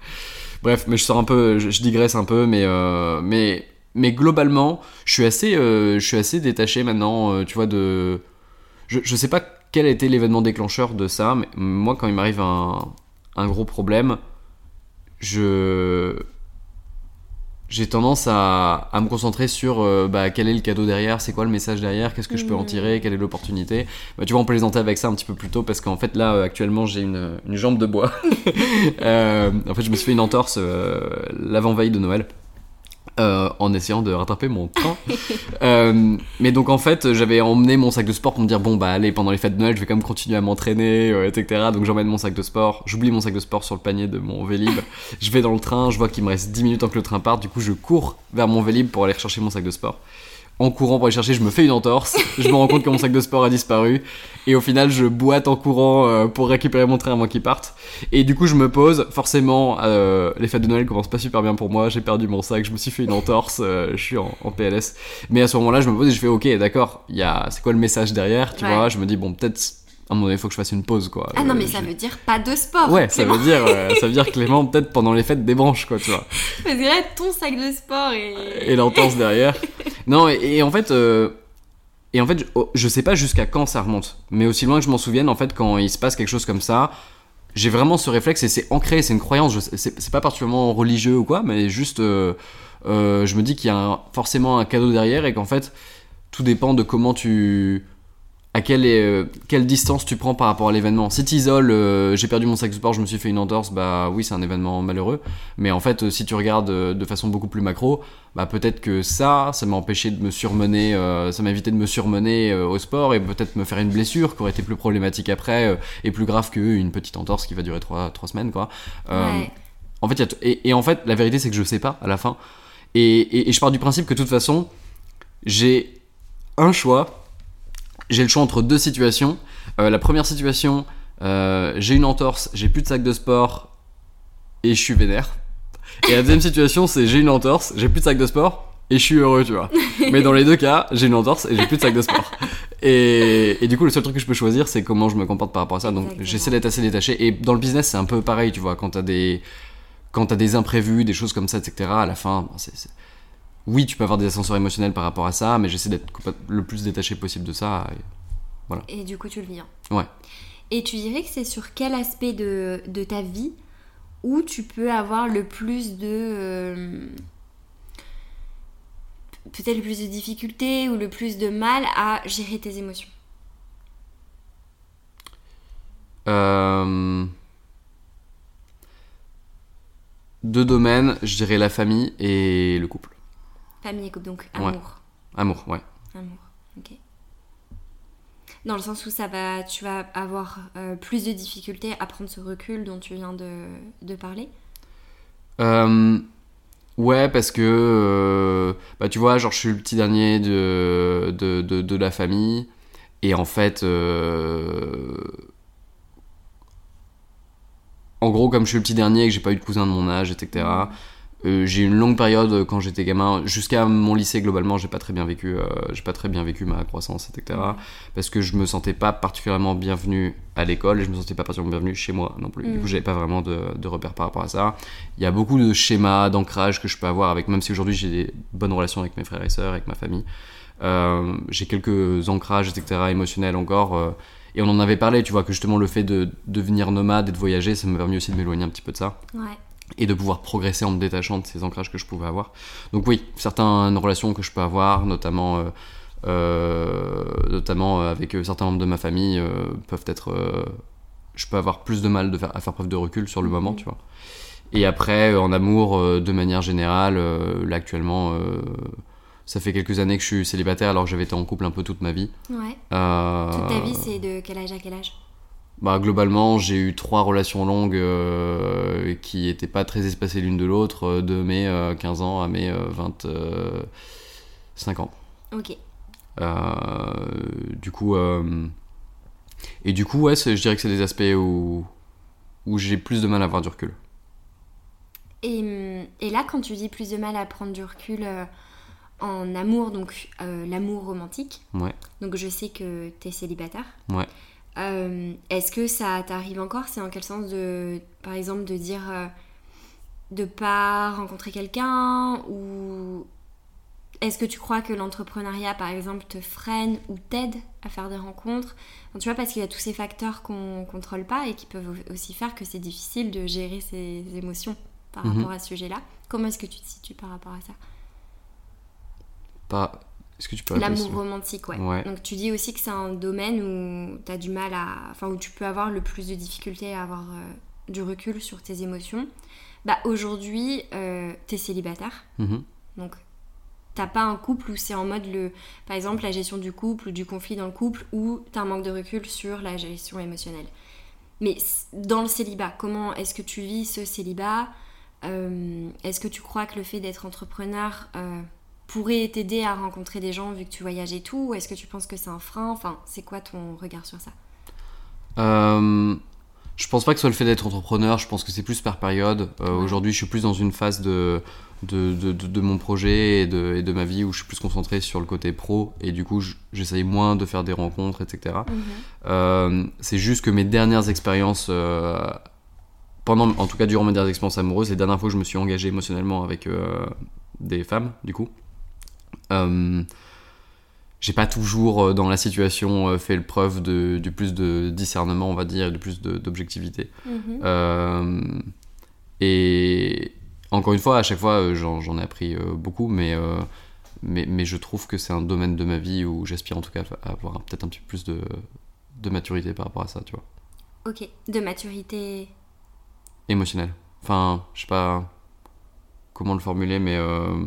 bref, mais je sors un peu, je, je digresse un peu, mais euh, mais mais globalement, je suis assez, euh, je suis assez détaché maintenant, tu vois, de, je, je sais pas quel a été l'événement déclencheur de ça, mais moi quand il m'arrive un un gros problème, je j'ai tendance à, à, me concentrer sur euh, bah, quel est le cadeau derrière, c'est quoi le message derrière, qu'est-ce que je peux en Mhm. tirer, quelle est l'opportunité. Bah, tu vois, on plaisantait avec ça un petit peu plus tôt parce qu'en fait, là, euh, actuellement, j'ai une, une jambe de bois. Euh, en fait, je me suis fait une entorse l'avant-veille de Noël. Euh, en essayant de rattraper mon temps. Euh, mais donc en fait, j'avais emmené mon sac de sport pour me dire bon bah allez pendant les fêtes de Noël, je vais quand même continuer à m'entraîner, euh, etc. Donc j'emmène mon sac de sport, j'oublie mon sac de sport sur le panier de mon Vélib. je vais dans le train, je vois qu'il me reste 10 minutes avant que le train parte, du coup je cours vers mon Vélib pour aller rechercher mon sac de sport. En courant pour aller chercher, je me fais une entorse, je me rends compte que mon sac de sport a disparu, et au final je boite en courant euh, pour récupérer mon train avant qu'il parte. Et du coup je me pose, forcément euh, les fêtes de Noël commencent pas super bien pour moi, j'ai perdu mon sac, je me suis fait une entorse, euh, je suis en, en PLS. Mais à ce moment-là je me pose et je fais ok d'accord, c'est quoi le message derrière, tu Ouais. vois Je me dis bon peut-être à un moment donné il faut que je fasse une pause quoi. Ah non, Euh, mais ça je- veut dire pas de sport. Ouais, ça veut dire, euh, ça veut dire Clément peut-être pendant les fêtes des branches quoi, tu vois Parce que là, ton sac de sport et. et l'entorse derrière. Non, et, et en fait, euh, et en fait, je, oh, je sais pas jusqu'à quand ça remonte, mais aussi loin que je m'en souvienne, en fait, quand il se passe quelque chose comme ça, j'ai vraiment ce réflexe et c'est ancré, c'est une croyance. C'est pas particulièrement religieux ou quoi, mais juste, euh, euh, je me dis qu'il y a un- forcément un cadeau derrière et qu'en fait, tout dépend de comment tu à quelle, euh, quelle distance tu prends par rapport à l'événement? Si tu isoles, j'ai perdu mon sac de sport, je me suis fait une entorse, bah oui, c'est un événement malheureux. Mais en fait, euh, si tu regardes euh, de façon beaucoup plus macro, bah peut-être que ça, ça m'a empêché de me surmener, euh, ça m'a évité de me surmener euh, au sport et peut-être me faire une blessure qui aurait été plus problématique après euh, et plus grave qu'une petite entorse qui va durer trois, trois semaines, quoi. Euh, Ouais. en fait, y a et, et en fait, la vérité, c'est que je sais pas à la fin. Et, et- et je pars du principe que de toute façon, j'ai un choix. J'ai le choix entre deux situations. Euh, la première situation, euh, j'ai une entorse, j'ai plus de sac de sport et je suis vénère. Et la deuxième situation, c'est j'ai une entorse, j'ai plus de sac de sport et je suis heureux, tu vois. Mais dans les deux cas, j'ai une entorse et j'ai plus de sac de sport. Et, et du coup, le seul truc que je peux choisir, c'est comment je me comporte par rapport à ça. Donc, j'essaie d'être assez détaché. Et dans le business, c'est un peu pareil, tu vois. Quand t'as des, quand t'as des imprévus, des choses comme ça, etc. À la fin, c'est- oui, tu peux avoir des ascenseurs émotionnels par rapport à ça, mais j'essaie d'être le plus détaché possible de ça. Et- Et du coup, tu le vis. hein. Ouais. Et tu dirais que c'est sur quel aspect de, de ta vie où tu peux avoir le plus de. euh, Peut-être le plus de difficultés ou le plus de mal à gérer tes émotions? Euh, Deux domaines, je dirais la famille et le couple. Famille et couple, donc Ouais. amour. Amour, ouais. Amour, ok. Dans le sens où ça va, tu vas avoir euh, plus de difficultés à prendre ce recul dont tu viens de, de parler? Euh, ouais, parce que, euh, bah, tu vois, genre, je suis le petit dernier de, de, de, de la famille. Et en fait, euh, en gros, comme je suis le petit dernier et que j'ai pas eu de cousin de mon âge, etc., euh, j'ai eu une longue période euh, quand j'étais gamin, jusqu'à mon lycée globalement, j'ai pas très bien vécu, euh, j'ai pas très bien vécu ma croissance, etc. Parce que je me sentais pas particulièrement bienvenu à l'école et je me sentais pas particulièrement bienvenu chez moi non plus. Du Mm. coup, j'avais pas vraiment de, de repères par rapport à ça. Il y a beaucoup de schémas, d'ancrage que je peux avoir avec, même si aujourd'hui j'ai des bonnes relations avec mes frères et sœurs, avec ma famille. Euh, j'ai quelques ancrages, etc., émotionnels encore. et on en avait parlé, tu vois, que justement le fait de devenir nomade et de voyager, ça m'a permis aussi de m'éloigner un petit peu de ça Ouais. Et de pouvoir progresser en me détachant de ces ancrages que je pouvais avoir. Donc oui, certaines relations que je peux avoir, notamment, euh, euh, notamment avec euh, certains membres de ma famille, euh, peuvent être... je peux avoir plus de mal de faire, à faire preuve de recul sur le moment, Mhm. tu vois. Et après, en amour, de manière générale, là actuellement, ça fait quelques années que je suis célibataire alors que j'avais été en couple un peu toute ma vie. Ouais. Toute ta vie, c'est de quel âge à quel âge? Bah, globalement, j'ai eu trois relations longues euh, qui étaient pas très espacées l'une de l'autre, euh, de mes euh, 15 ans à mes euh, 25 ans. Ok. Euh, du coup, euh, et du coup, ouais, je dirais que c'est des aspects où, où j'ai plus de mal à avoir du recul. Et, et là, quand tu dis plus de mal à prendre du recul euh, en amour, donc euh, l'amour romantique, Ouais. donc je sais que tu es célibataire. Ouais. Euh, Est-ce que ça t'arrive encore? C'est en quel sens de, par exemple, de dire euh, de pas rencontrer quelqu'un ou est-ce que tu crois que l'entrepreneuriat, par exemple, te freine ou t'aide à faire des rencontres? Enfin, Tu vois, parce qu'il y a tous ces facteurs qu'on contrôle pas et qui peuvent aussi faire que c'est difficile de gérer ses émotions. par rapport à ce sujet-là. Comment est-ce que tu te situes par rapport à ça? Pas. Est-ce que tu peux L'amour romantique, ouais. Donc tu dis aussi que c'est un domaine où tu as du mal à. Enfin, où tu peux avoir le plus de difficultés à avoir euh, du recul sur tes émotions. Bah aujourd'hui, euh, tu es célibataire. Mhm. Donc t'as pas un couple où c'est en mode le. Par exemple, la gestion du couple ou du conflit dans le couple où t'as un manque de recul sur la gestion émotionnelle. Mais dans le célibat, comment est-ce que tu vis ce célibat? Euh, Est-ce que tu crois que le fait d'être entrepreneur euh, pourrait t'aider à rencontrer des gens vu que tu voyages et tout Ou est-ce que tu penses que c'est un frein? Enfin, c'est quoi ton regard sur ça? Euh, Je pense pas que ce soit le fait d'être entrepreneur, je pense que c'est plus par période. Aujourd'hui, je suis plus dans une phase de, de, de, mon projet et de, et de, ma vie où je suis plus concentré sur le côté pro et du coup j'essaye moins de faire des rencontres, etc. Mhm. c'est juste que mes dernières expériences pendant, en tout cas durant mes dernières expériences amoureuses, les dernières fois que je me suis engagé émotionnellement avec euh, des femmes, du coup, euh, j'ai pas toujours euh, dans la situation fait le preuve de, du plus de discernement, on va dire, et du plus d'objectivité. Mhm. et encore une fois, à chaque fois, j'en ai appris beaucoup, mais, mais, mais, je trouve que c'est un domaine de ma vie où j'aspire en tout cas à avoir peut-être un petit peu plus de, de maturité par rapport à ça, tu vois. Ok, de maturité émotionnel. Enfin, je sais pas comment le formuler, mais. Euh,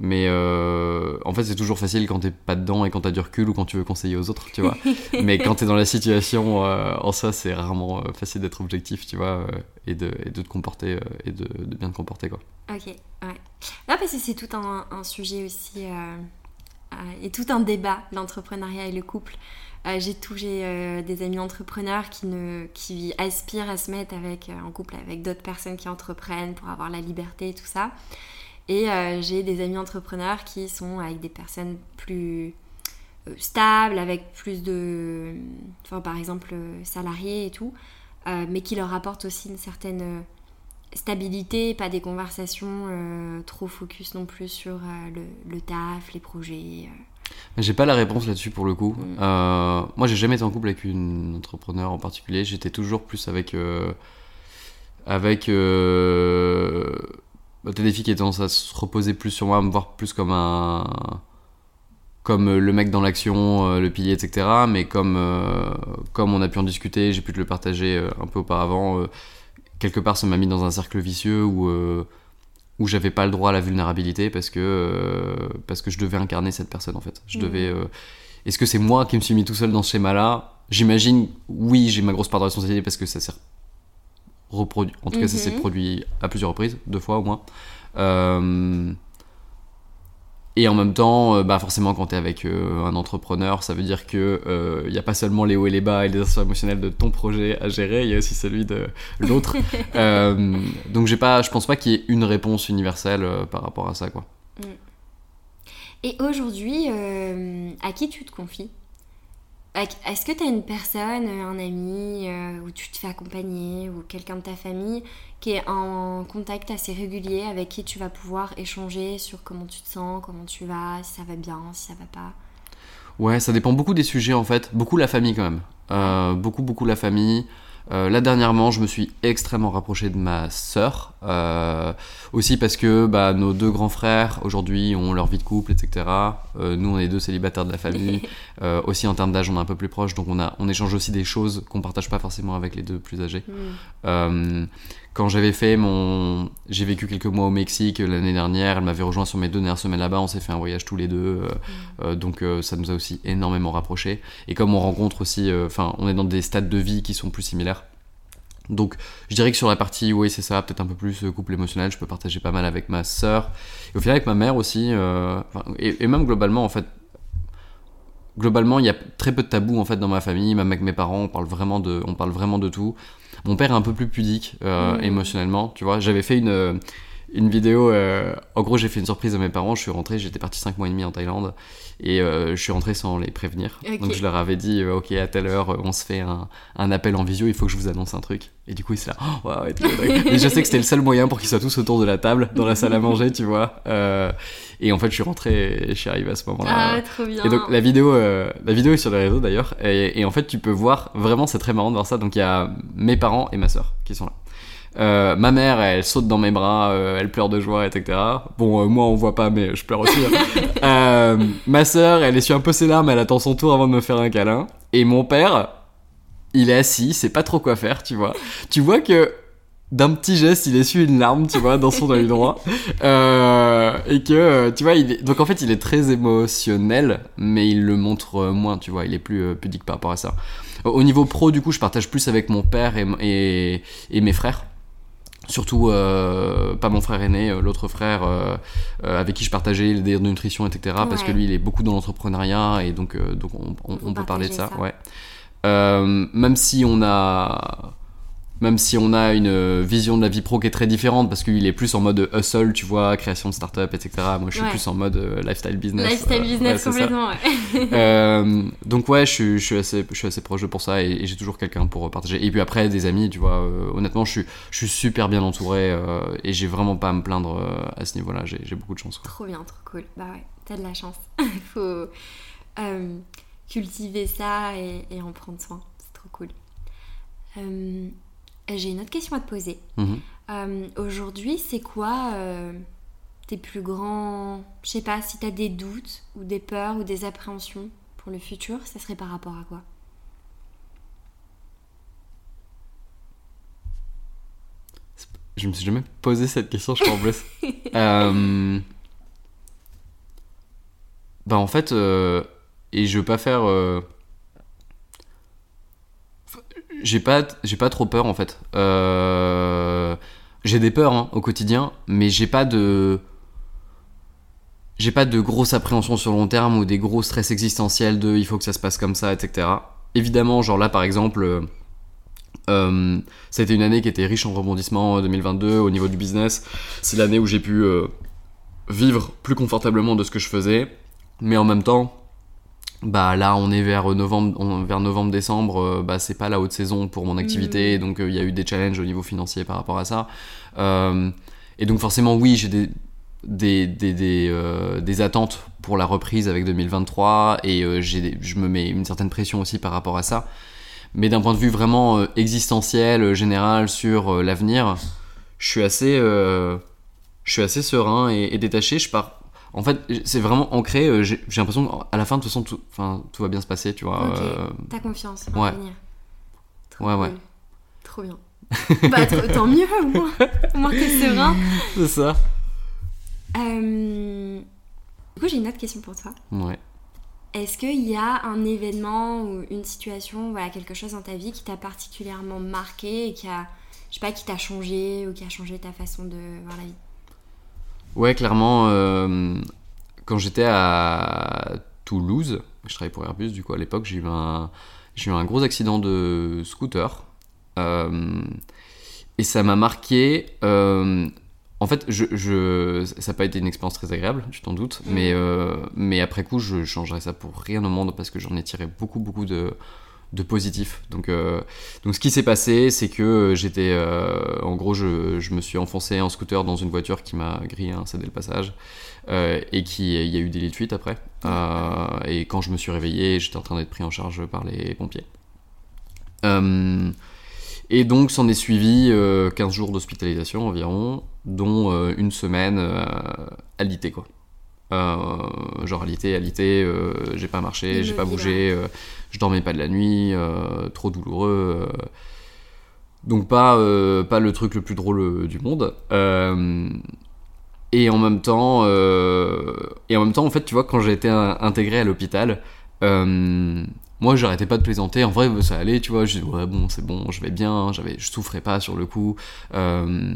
mais euh, en fait, c'est toujours facile quand t'es pas dedans et quand t'as du recul ou quand tu veux conseiller aux autres, tu vois. mais quand t'es dans la situation, euh, en ça, c'est rarement facile d'être objectif, tu vois, et, de, et de te comporter et de, de, bien te comporter, quoi. Ok, ouais. Là, parce que c'est tout un, un sujet aussi, et tout un débat, l'entrepreneuriat et le couple. Euh, j'ai j'ai euh, des amis entrepreneurs qui, ne, qui aspirent à se mettre avec, euh, en couple avec d'autres personnes qui entreprennent pour avoir la liberté et tout ça. Et j'ai des amis entrepreneurs qui sont avec des personnes plus stables, avec plus de, enfin, par exemple, salariés et tout, mais qui leur apportent aussi une certaine stabilité, pas des conversations trop focus non plus sur le, le, taf, les projets. J'ai pas la réponse là-dessus pour le coup. Mm. Euh, moi, j'ai jamais été en couple avec une entrepreneur en particulier. J'étais toujours plus avec. Euh, avec. Euh, bah, des filles qui étaient tendance à se reposer plus sur moi, à me voir plus comme un. Comme le mec dans l'action, euh, le pilier, etc. Mais comme, comme on a pu en discuter, j'ai pu te le partager un peu auparavant. quelque part, ça m'a mis dans un cercle vicieux où où j'avais pas le droit à la vulnérabilité parce que, euh, parce que je devais incarner cette personne en fait. Je mmh. devais. Euh, est-ce que c'est moi qui me suis mis tout seul dans ce schéma-là? J'imagine, oui, j'ai ma grosse part de responsabilité parce que ça s'est reproduit. En tout cas, ça s'est mmh. produit à plusieurs reprises, deux fois au moins. Euh, et en même temps, euh, bah forcément, quand tu es avec euh, un entrepreneur, ça veut dire que il euh, n'y a pas seulement les hauts et les bas et les assurances émotionnelles de ton projet à gérer, il y a aussi celui de l'autre. donc j'ai pas, je pense pas qu'il y ait une réponse universelle par rapport à ça, quoi. Mm. Et aujourd'hui, à qui tu te confies? Est-ce que tu as une personne, un ami, où tu te fais accompagner, ou quelqu'un de ta famille qui est en contact assez régulier avec qui tu vas pouvoir échanger sur comment tu te sens, comment tu vas, si ça va bien, si ça va pas? Ouais, ça dépend beaucoup des sujets en fait. Beaucoup la famille quand même. Euh, beaucoup, beaucoup la famille. Euh, là dernièrement, je me suis extrêmement rapproché de ma sœur, euh, aussi parce que bah, nos deux grands frères aujourd'hui ont leur vie de couple, etc. nous, on est deux célibataires de la famille. aussi en termes d'âge, on est un peu plus proches, donc on, a, on échange aussi des choses qu'on partage pas forcément avec les deux plus âgés. Hmm quand j'avais fait mon. J'ai vécu quelques mois au Mexique l'année dernière, elle m'avait rejoint sur mes deux dernières semaines là-bas, on s'est fait un voyage tous les deux, euh, mm. euh, donc euh, ça nous a aussi énormément rapprochés. Et comme on rencontre aussi. Enfin, on est dans des stades de vie qui sont plus similaires. Donc je dirais que sur la partie, oui, c'est ça, peut-être un peu plus couple émotionnel, je peux partager pas mal avec ma sœur. Et au final, avec ma mère aussi, et, et, même globalement, en fait, globalement, il y a très peu de tabous en fait dans ma famille, même avec mes parents, on parle vraiment de, on parle vraiment de tout. Mon père est un peu plus pudique euh, mmh. émotionnellement, tu vois. J'avais fait une, euh, une vidéo, euh, en gros j'ai fait une surprise à mes parents, je suis rentré, j'étais parti 5 mois et demi en Thaïlande, et je suis rentré sans les prévenir. Donc je leur avais dit, ok à telle heure on se fait un, un, appel en visio, il faut que je vous annonce un truc. Et du coup ils se là, oh, Mais je sais que c'était le seul moyen pour qu'ils soient tous autour de la table, dans la salle à manger, tu vois. et en fait je suis rentré et je suis arrivé à ce moment-là. Ah, trop bien. Et donc la vidéo, la vidéo est sur les réseaux d'ailleurs, et, et, en fait tu peux voir, vraiment c'est très marrant de voir ça, donc il y a mes parents et ma soeur qui sont là. Euh, ma mère, elle saute dans mes bras, euh, elle pleure de joie, etc. Bon, euh, moi, on voit pas, mais je pleure aussi. hein. Ma sœur, elle essuie un peu ses larmes, elle attend son tour avant de me faire un câlin. Et mon père, il est assis, sait pas trop quoi faire, tu vois. Tu vois que d'un petit geste, il essuie une larme, tu vois, dans son œil droit. Euh, et que, tu vois, il est... donc en fait, il est très émotionnel, mais il le montre moins, tu vois, il est plus pudique par rapport à ça. Au- Au niveau pro, du coup, je partage plus avec mon père et, et, et mes frères. Surtout, euh, pas mon frère aîné, euh, l'autre frère euh, euh, avec qui je partageais les délires de nutrition, etc. Parce que lui, il est beaucoup dans l'entrepreneuriat et donc, donc on, on- Vous on peut parler de ça. partagez ça. Ouais. Même si on a même si on a une vision de la vie pro qui est très différente parce qu'il est plus en mode hustle tu vois création de start-up etc moi je suis Ouais. plus en mode euh, lifestyle business Lifestyle euh, ouais, business ça. complètement, ouais. Euh, donc ouais je suis, je suis assez je suis assez proche de pour ça et, et j'ai toujours quelqu'un pour partager et puis après des amis tu vois euh, honnêtement je suis je suis super bien entouré euh, et j'ai vraiment pas à me plaindre euh, à ce niveau là j'ai beaucoup de chance quoi. Trop bien, trop cool. Bah ouais, t'as de la chance. Faut euh, cultiver ça et, et en prendre soin. C'est trop cool. Euh, J'ai une autre question à te poser. Mhm. Euh, Aujourd'hui, c'est quoi euh, tes plus grands... Je sais pas, si t'as des doutes ou des peurs ou des appréhensions pour le futur, ça serait par rapport à quoi? Je me suis jamais posé cette question, je crois en plus. Euh, Bah en fait, et je veux pas faire. Euh, J'ai pas, j'ai pas trop peur en fait. Euh, J'ai des peurs hein, au quotidien, mais j'ai pas de. J'ai pas de grosses appréhensions sur long terme ou des gros stress existentiels de il faut que ça se passe comme ça, etc. Évidemment, genre là par exemple. euh, euh, une année qui était riche en rebondissements euh, 2022 au niveau du business. C'est l'année où j'ai pu euh, vivre plus confortablement de ce que je faisais. Mais en même temps, bah là on est vers novembre, on- vers novembre décembre, euh, bah c'est pas la haute saison pour mon activité, donc euh, il y a eu des challenges au niveau financier par rapport à ça. Euh, et donc forcément oui j'ai des des, des, des, euh, des attentes pour la reprise avec 2023 et euh, j'ai je me mets une certaine pression aussi par rapport à ça. Mais d'un point de vue vraiment euh, existentiel, euh, général sur euh, l'avenir, je suis assez, euh, je suis assez serein et, et détaché. Je pars. En fait, c'est vraiment ancré. euh, J'ai l'impression qu'à la fin, de toute façon, tout, enfin, tout va bien se passer, tu vois. Ok. euh, T'as confiance en ouais. Trop Ouais, ouais. Trop bien. bah tant mieux au moins. Au moins t'es serein. c'est ça. Euh, Du coup, j'ai une autre question pour toi. Ouais. Est-ce qu'il y a un événement ou une situation, voilà, quelque chose dans ta vie qui t'a particulièrement marqué et qui a, je sais pas, qui t'a changé ou qui a changé ta façon de voir la vie? Ouais, clairement, euh, quand j'étais à Toulouse, je travaillais pour Airbus, du coup, à l'époque, j'ai eu un, j'ai eu un gros accident de scooter. Euh, et ça m'a marqué. euh, en fait, je, je- ça n'a pas été une expérience très agréable, tu t'en doutes, Mm. mais, mais après coup, je changerais ça pour rien au monde parce que j'en ai tiré beaucoup, beaucoup de, de positif. Donc, euh, donc ce qui s'est passé, c'est que j'étais, euh, en gros, je, je me suis enfoncé en scooter dans une voiture qui m'a grillé un CD le passage euh, et qui, il y a eu des lits de fuite après. Euh, et quand je me suis réveillé, j'étais en train d'être pris en charge par les pompiers. Euh, et donc s'en est suivi euh, 15 jours d'hospitalisation environ, dont euh, une semaine euh, alité quoi. Euh, genre alité, alité, euh, j'ai pas marché, j'ai pas bougé, euh, je dormais pas de la nuit, trop douloureux. donc pas, pas le truc le plus drôle du monde. Et en même temps, et en même temps, en fait, tu vois, quand j'ai été in- intégré à l'hôpital, moi, j'arrêtais pas de plaisanter. En vrai, ça allait, tu vois. Je dis ouais, bon, c'est bon, je vais bien. J'avais, je souffrais pas sur le coup. Euh,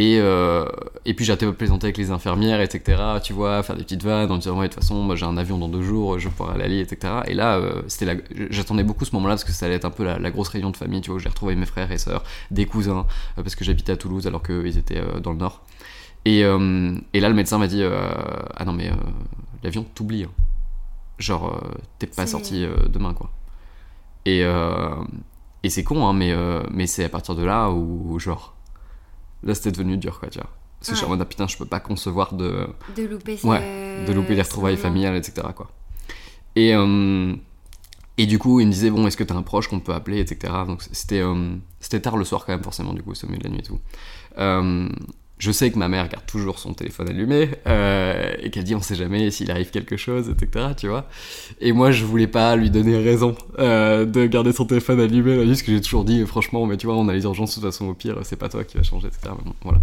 et, euh, et puis de plaisanter avec les infirmières, etc. Tu vois, faire des petites vannes en disant ouais, de toute façon, moi j'ai un avion dans deux jours, je pouvoir aller à Lille, etc. Et là, euh, c'était j'attendais beaucoup ce moment-là parce que ça allait être un peu la, la grosse réunion de famille, tu vois, où j'ai retrouvé mes frères et sœurs, des cousins, euh, parce que j'habitais à Toulouse alors qu'ils étaient euh, dans le nord. Et, et là, le médecin m'a dit Ah non, mais l'avion t'oublie. hein. Genre, t'es pas sorti demain, quoi. Et, et c'est con, hein, mais, mais c'est à partir de là où, genre, là c'était devenu dur, quoi, tu vois. Parce que je suis en Ouais. mode, ah, putain, je peux pas concevoir de, De louper ce- Ouais, de louper les retrouvailles familiales, etc. Quoi. Et, euh, Et du coup, il me disait, bon, est-ce que t'as un proche qu'on peut appeler, etc. Donc c'était euh, c'était tard le soir quand même, forcément, du coup, au milieu de la nuit et tout. Euh, je sais que ma mère garde toujours son téléphone allumé euh, et qu'elle dit on sait jamais s'il arrive quelque chose, etc. Tu vois. Et moi je voulais pas lui donner raison euh, de garder son téléphone allumé, là, juste que j'ai toujours dit franchement, mais tu vois, on a les urgences de toute façon au pire, c'est pas toi qui va changer, etc. Bon, voilà.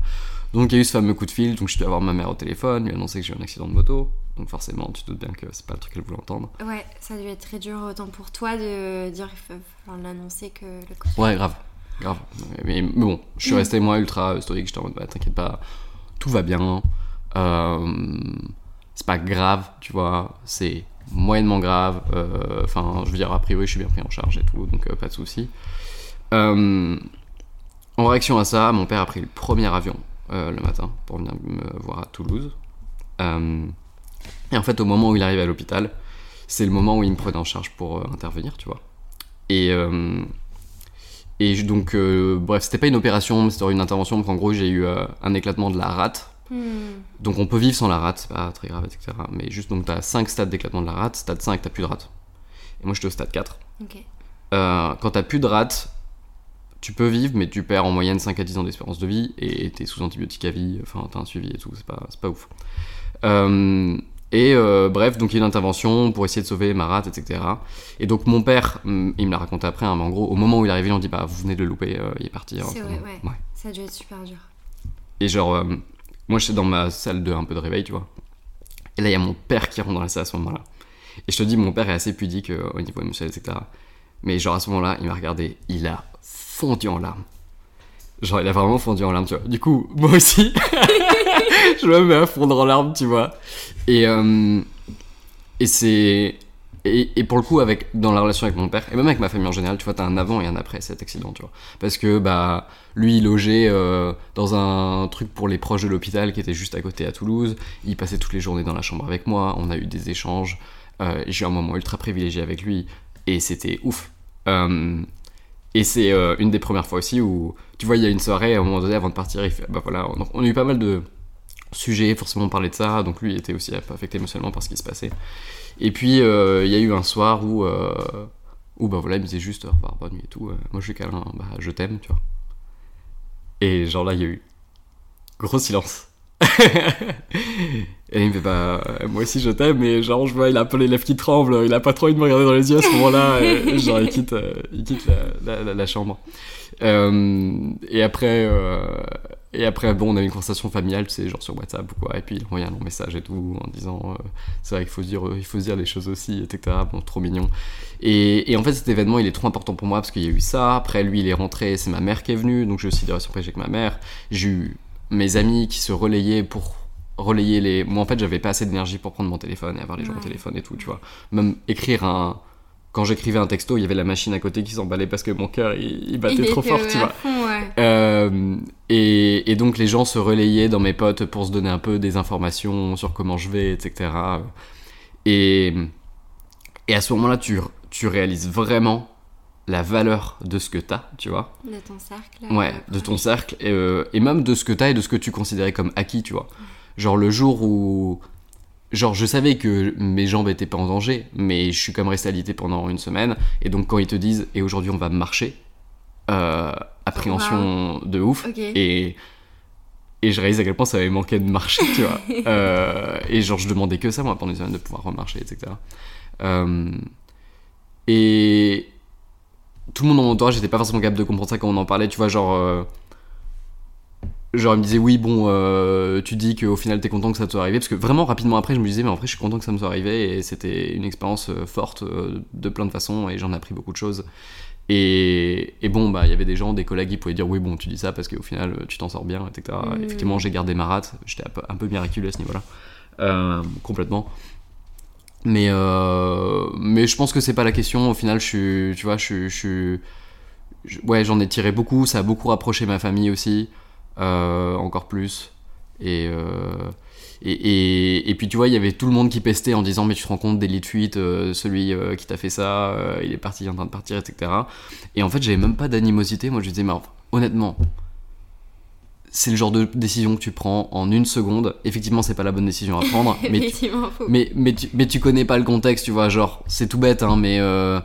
Donc il y a eu ce fameux coup de fil, donc je suis avoir ma mère au téléphone, lui annoncer que j'ai eu un accident de moto. Donc forcément, tu te doutes bien que c'est pas le truc qu'elle voulait entendre. Ouais, ça a dû être très dur autant pour toi de dire, enfin, l'annoncer que le coup de fil. Ouais, grave grave. Mais, bon, je suis mm. resté moi ultra stoïque, j'étais en mode, bah, t'inquiète pas, tout va bien. Euh, c'est pas grave, tu vois, c'est moyennement grave. Euh, enfin, je veux dire, a priori, je suis bien pris en charge et tout, donc euh, pas de souci. en réaction à ça, mon père a pris le premier avion le matin pour venir me voir à Toulouse. et en fait, au moment où il arrive à l'hôpital, c'est le moment où il me prenait en charge pour intervenir, tu vois. Et et donc, euh, bref, c'était pas une opération, c'était une intervention. Donc, en gros, j'ai eu euh, un éclatement de la rate. Hmm. Donc, on peut vivre sans la rate, c'est pas très grave, etc. Mais juste, donc, t'as 5 stades d'éclatement de la rate. Stade 5, t'as plus de rate. Et moi, j'étais au stade 4. Euh, quand t'as plus de rate, tu peux vivre, mais tu perds en moyenne 5 à 10 ans d'espérance de vie. Et t'es sous antibiotiques à vie, enfin, t'as un suivi et tout, c'est pas, pas ouf. Et euh, bref, donc il y a une intervention pour essayer de sauver Marat, etc. Et donc mon père, mm, il me l'a raconté après, hein, mais en gros, au moment où il est arrivé, on dit bah vous venez de le louper, euh, il est parti. Hein, c'est vrai, ouais. Ça a dû être super dur. Et genre, euh, moi j'étais dans ma salle de un peu de réveil, tu vois. Et là il y a mon père qui rentre dans la salle à ce moment-là. Et je te dis, mon père est assez pudique au niveau émotionnel, etc. Mais genre à ce moment-là, il m'a regardé, il a fondu en larmes. Genre, il a vraiment fondu en larmes, tu vois. Du coup, moi aussi, je me mets à fondre en larmes, tu vois. Et, euh, et c'est. Et, pour le coup, avec, dans la relation avec mon père, et même avec ma famille en général, tu vois, t'as un avant et un après cet accident, tu vois. Parce que, bah, lui, il logeait euh, dans un truc pour les proches de l'hôpital qui était juste à côté à Toulouse. Il passait toutes les journées dans la chambre avec moi. On a eu des échanges. Euh, j'ai eu un moment ultra privilégié avec lui. Et c'était ouf. Et c'est une des premières fois aussi où, tu vois, il y a une soirée, à un moment donné, avant de partir, il fait, bah voilà, on, a eu pas mal de sujets, forcément parler de ça, donc lui était aussi affecté émotionnellement par ce qui se passait. Et puis, euh, il y a eu un soir où, euh, où bah voilà, il me disait juste, au revoir, bonne nuit et tout, moi je suis câlin, bah je t'aime, tu vois. Et genre là, il y a eu gros silence. Et il me fait bah moi aussi je t'aime mais genre je vois il a un peu les lèvres qui tremblent, il a pas trop envie de me regarder dans les yeux à ce moment-là et, genre il quitte, euh, il quitte la, la, chambre. Euh, et après euh, et après bon on a eu une conversation familiale tu sais genre sur WhatsApp ou quoi et puis il envoyé un long message et tout en disant c'est vrai qu'il faut se dire il faut se dire des choses aussi etc bon trop mignon et, et, en fait cet événement il est trop important pour moi parce qu'il y a eu ça après lui il est rentré c'est ma mère qui est venue donc j'ai aussi des relations avec ma mère j'ai eu mes amis qui se relayaient pour relayer les. Moi, en fait, j'avais pas assez d'énergie pour prendre mon téléphone et avoir les gens au téléphone et tout, tu vois. Même écrire un. Quand j'écrivais un texto, il y avait la machine à côté qui s'emballait parce que mon cœur il, battait trop fort, tu vois. Euh, et, et, donc les gens se relayaient dans mes potes pour se donner un peu des informations sur comment je vais, etc. Et, et à ce moment-là, tu, tu réalises vraiment la valeur de ce que t'as, tu vois. De ton cercle. Ouais, de ton cercle. Et, euh, et, même de ce que t'as et de ce que tu considérais comme acquis, tu vois. Genre le jour où. Genre, je savais que mes jambes étaient pas en danger, mais je suis comme resté alité pendant une semaine. Et donc, quand ils te disent, et aujourd'hui on va marcher, euh, appréhension de ouf. Et, et je réalise à quel point ça avait manqué de marcher, tu vois. Euh, et genre, je demandais que ça, moi, pendant une semaine, de pouvoir remarcher, etc. Euh, et tout le monde dans mon entourage, j'étais pas forcément capable de comprendre ça quand on en parlait, tu vois, genre. Genre, il me disait, oui, bon, tu dis qu'au final t'es content que ça te soit arrivé, parce que vraiment rapidement après, je me disais, mais en vrai, je suis content que ça me soit arrivé, et c'était une expérience forte de plein de façons, et j'en ai appris beaucoup de choses. Et, et bon, bah, il y avait des gens, des collègues qui pouvaient dire, oui, bon, tu dis ça parce qu'au final, tu t'en sors bien, etc. Mmh. Effectivement, j'ai gardé ma rate, j'étais un peu, un peu miraculeux à ce niveau-là, complètement. Mais, euh, mais je pense que c'est pas la question. Au final, je suis, tu vois, je suis, ouais, j'en ai tiré beaucoup. Ça a beaucoup rapproché ma famille aussi, euh, encore plus. Euh, et, et, et, puis tu vois, il y avait tout le monde qui pestait en disant mais tu te rends compte d'élite fuite, celui qui t'a fait ça, il est parti, il est en train de partir, etc. Et en fait, j'avais même pas d'animosité. Moi, je disais mais honnêtement, c'est le genre de décision que tu prends en une seconde. Effectivement, c'est pas la bonne décision à prendre, mais, tu, mais, mais, tu, mais, tu, connais pas le contexte, tu vois. Genre, c'est tout bête, hein, mais euh,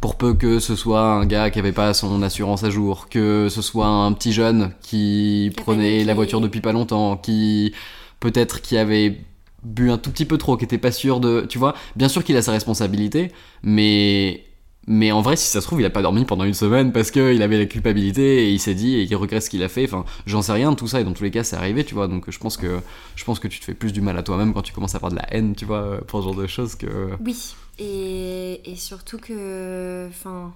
pour peu que ce soit un gars qui avait pas son assurance à jour, que ce soit un petit jeune qui prenait la voiture depuis pas longtemps, qui peut-être qui avait bu un tout petit peu trop, qui était pas sûr de, tu vois, bien sûr qu'il a sa responsabilité, mais mais en vrai, si ça se trouve, il a pas dormi pendant une semaine parce que il avait la culpabilité et il s'est dit et il regrette ce qu'il a fait. Enfin, j'en sais rien de tout ça et dans tous les cas, c'est arrivé, tu vois. Donc, je pense que je pense que tu te fais plus du mal à toi-même quand tu commences à avoir de la haine, tu vois, pour ce genre de choses que. Oui, et, et surtout que. Enfin.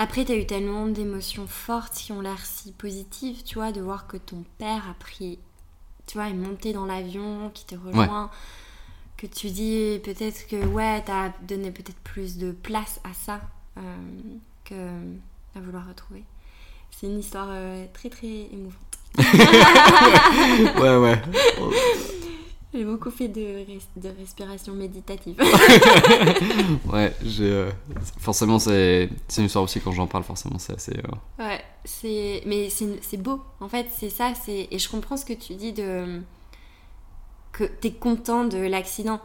Après, t'as eu tellement d'émotions fortes qui ont l'air si positives, tu vois, de voir que ton père a pris. Tu vois, est monté dans l'avion, qui te rejoint. Que tu dis peut-être que, ouais, t'as donné peut-être plus de place à ça euh, que à vouloir retrouver. C'est une histoire euh, très très émouvante. ouais, ouais. J'ai beaucoup fait de, res- de respiration méditative. Ouais, j'ai. euh, forcément, c'est une histoire aussi quand j'en parle, forcément, c'est assez. euh, Ouais, c'est mais c'est beau. En fait, c'est ça, et je comprends ce que tu dis de que t'es content de l'accident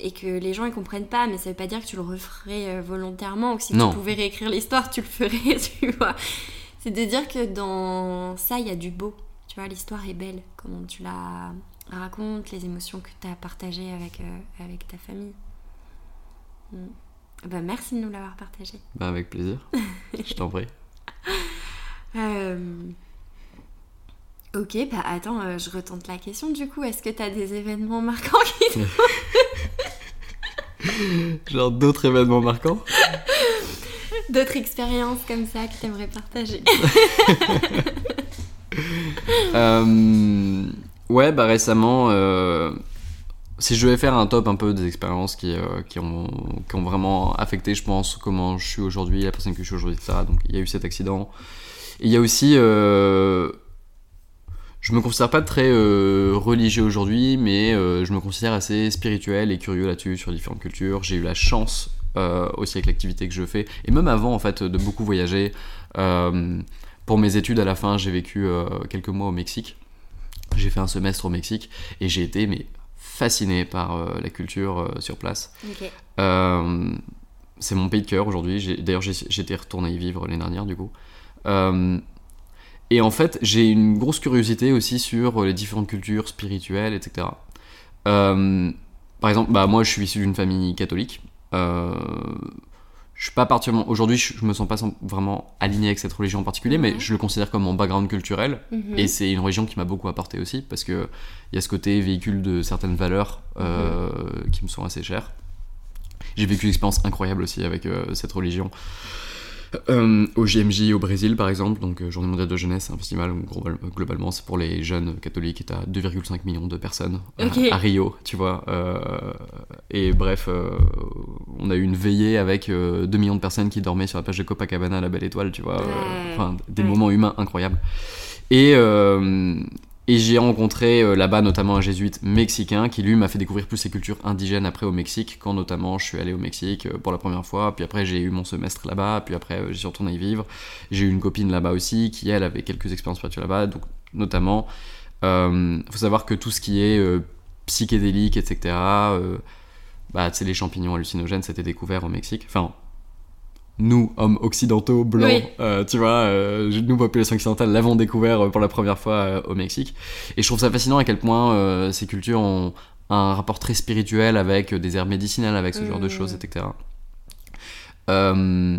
et que les gens ils comprennent pas, mais ça veut pas dire que tu le referais euh, volontairement ou que si Non. tu pouvais réécrire l'histoire, tu le ferais, tu vois. C'est de dire que dans ça, il y a du beau. Tu vois, l'histoire est belle, comment tu la racontes, les émotions que tu as partagées avec, euh, avec ta famille. Mm. Bah, merci de nous l'avoir partagé. Bah, avec plaisir. Je t'en prie. Euh, Ok, bah attends, euh, je retente la question du coup. Est-ce que t'as des événements marquants qui Genre d'autres événements marquants? D'autres expériences comme ça que t'aimerais partager? Euh, ouais, bah récemment, euh, si je devais faire un top un peu des expériences qui, euh, qui, ont, qui ont vraiment affecté, je pense, comment je suis aujourd'hui, la personne que je suis aujourd'hui, etc. Donc il y a eu cet accident. Il y a aussi. euh, je me considère pas très euh, religieux aujourd'hui, mais je me considère assez spirituel et curieux là-dessus, sur différentes cultures. J'ai eu la chance aussi avec l'activité que je fais, et même avant en fait, de beaucoup voyager. Pour mes études, à la fin, j'ai vécu quelques mois au Mexique. J'ai fait un semestre au Mexique et j'ai été mais fasciné par euh, la culture euh, sur place. Euh, c'est mon pays de cœur aujourd'hui. D'ailleurs, j'ai- j'étais retourné y vivre l'année dernière du coup. Et en fait, j'ai une grosse curiosité aussi sur les différentes cultures spirituelles, etc. Par exemple, bah, moi, je suis issu d'une famille catholique. Je suis pas particulièrement. Aujourd'hui, je, je me sens pas vraiment aligné avec cette religion en particulier, mais je le considère comme mon background culturel. Mhm. Et c'est une religion qui m'a beaucoup apporté aussi, parce que il y a ce côté véhicule de certaines valeurs euh, qui me sont assez chères. J'ai vécu une expérience incroyable aussi avec euh, cette religion. Euh, au JMJ au Brésil par exemple, donc euh, Journée mondiale de jeunesse, c'est un festival où global- globalement c'est pour les jeunes catholiques et t'as 2,5 millions de personnes à- Ok. à, Rio, tu vois. euh, et bref, euh, on a eu une veillée avec euh, 2 millions de personnes qui dormaient sur la plage de Copacabana, la belle étoile, tu vois. euh. Enfin, des moments humains incroyables. Et, euh, et j'ai rencontré euh, là-bas notamment un jésuite mexicain qui lui m'a fait découvrir plus ces cultures indigènes après au Mexique, quand notamment je suis allé au Mexique euh, pour la première fois, puis après j'ai eu mon semestre là-bas, puis après euh, j'y suis retourné y vivre. J'ai eu une copine là-bas aussi qui elle avait quelques expériences spirituelles là-bas, donc notamment, euh, faut savoir que tout ce qui est psychédélique, etc., bah, les champignons hallucinogènes, c'était découvert au Mexique. Enfin, nous, hommes occidentaux, blancs, Oui. euh, tu vois, euh, nous, population occidentale, l'avons découvert euh, pour la première fois au Mexique. Et je trouve ça fascinant à quel point ces cultures ont un rapport très spirituel avec des herbes médicinales, avec ce genre de choses, etc. Euh,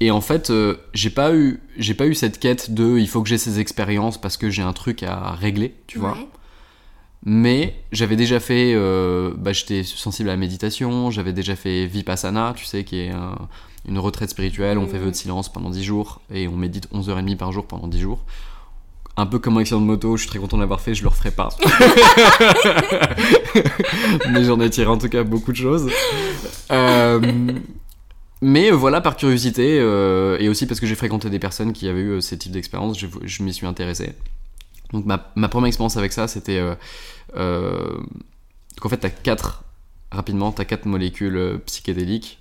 et en fait, euh, j'ai pas eu, j'ai pas eu cette quête de, il faut que j'ai ces expériences parce que j'ai un truc à régler, tu vois. Mais j'avais déjà fait, euh, bah, j'étais sensible à la méditation, j'avais déjà fait Vipassana, tu sais, qui est un- une retraite spirituelle, on fait Mhm. vœu de silence pendant 10 jours et on médite 11h30 par jour pendant 10 jours. Un peu comme un accident de moto, je suis très content de l'avoir fait, je le referai pas. Mais j'en ai tiré en tout cas beaucoup de choses. Euh, mais voilà, par curiosité, euh, et aussi parce que j'ai fréquenté des personnes qui avaient eu ces types d'expériences, je, je m'y suis intéressé. Donc ma, première expérience avec ça, c'était... Euh, euh, qu'en fait, t'as quatre... Rapidement, t'as quatre molécules euh, psychédéliques.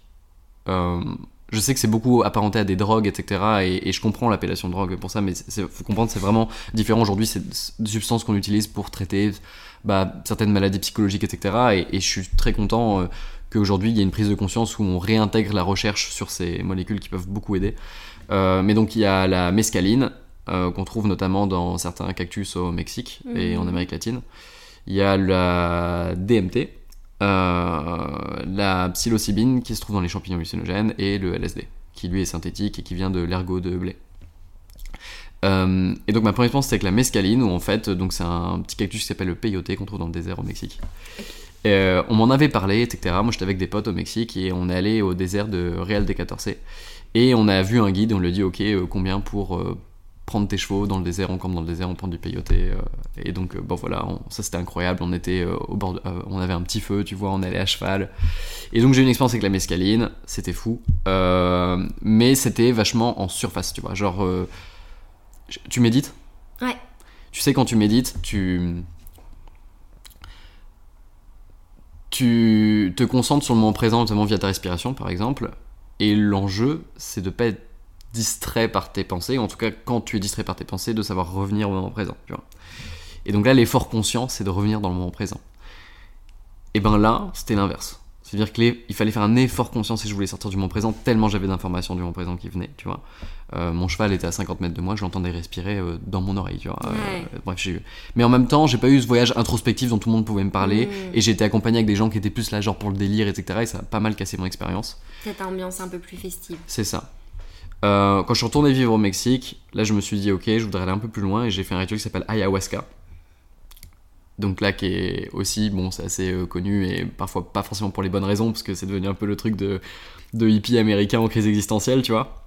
Je sais que c'est beaucoup apparenté à des drogues, etc. Et, je comprends l'appellation drogue pour ça, mais il faut comprendre c'est vraiment différent aujourd'hui. C'est des substances qu'on utilise pour traiter bah, certaines maladies psychologiques, etc. Et, je suis très content euh, qu'aujourd'hui il y a une prise de conscience où on réintègre la recherche sur ces molécules qui peuvent beaucoup aider. mais donc il y a la mescaline, qu'on trouve notamment dans certains cactus au Mexique et en Amérique latine. Il y a la DMT, la psilocybine qui se trouve dans les champignons hallucinogènes et le LSD qui lui est synthétique et qui vient de l'ergot de blé. Euh, et donc ma première expérience c'était avec la mescaline où en fait donc c'est un petit cactus qui s'appelle le peyote qu'on trouve dans le désert au Mexique. Euh, on m'en avait parlé etc. Moi j'étais avec des potes au Mexique et on est allé au désert de Real de 14 et on a vu un guide on lui a dit ok euh, combien pour prendre tes chevaux dans le désert, on campe dans le désert, on prend du peyote. et donc, bon voilà, ça c'était incroyable. On était au bord, on avait un petit feu, tu vois, on allait à cheval. Et donc j'ai eu une expérience avec la mescaline, c'était fou. mais c'était vachement en surface, tu vois. Genre, tu médites? Ouais. Tu sais, quand tu médites, tu. Tu te concentres sur le moment présent, notamment via ta respiration, par exemple. Et l'enjeu, c'est de pas être distrait par tes pensées, ou en tout cas, quand tu es distrait par tes pensées, de savoir revenir au moment présent. Tu vois. Et donc là, l'effort conscient, c'est de revenir dans le moment présent. Et ben là, c'était l'inverse. C'est-à-dire qu'il fallait faire un effort conscient si je voulais sortir du moment présent, tellement j'avais d'informations du moment présent qui venaient, tu vois. Euh, mon cheval était à 50 mètres de moi, je l'entendais respirer euh, dans mon oreille, tu vois. Euh, bref, j'ai eu... Mais en même temps, j'ai pas eu ce voyage introspectif dont tout le monde pouvait me parler, mm. et j'ai été accompagné avec des gens qui étaient plus là, genre pour le délire, etc. Et ça a pas mal cassé mon expérience. Cette ambiance un peu plus festive. C'est ça. Quand je suis retourné vivre au Mexique, là je me suis dit, ok, je voudrais aller un peu plus loin, et j'ai fait un rituel qui s'appelle ayahuasca donc là qui est aussi bon c'est assez euh, connu et parfois pas forcément pour les bonnes raisons parce que c'est devenu un peu le truc de, hippie américain en crise existentielle tu vois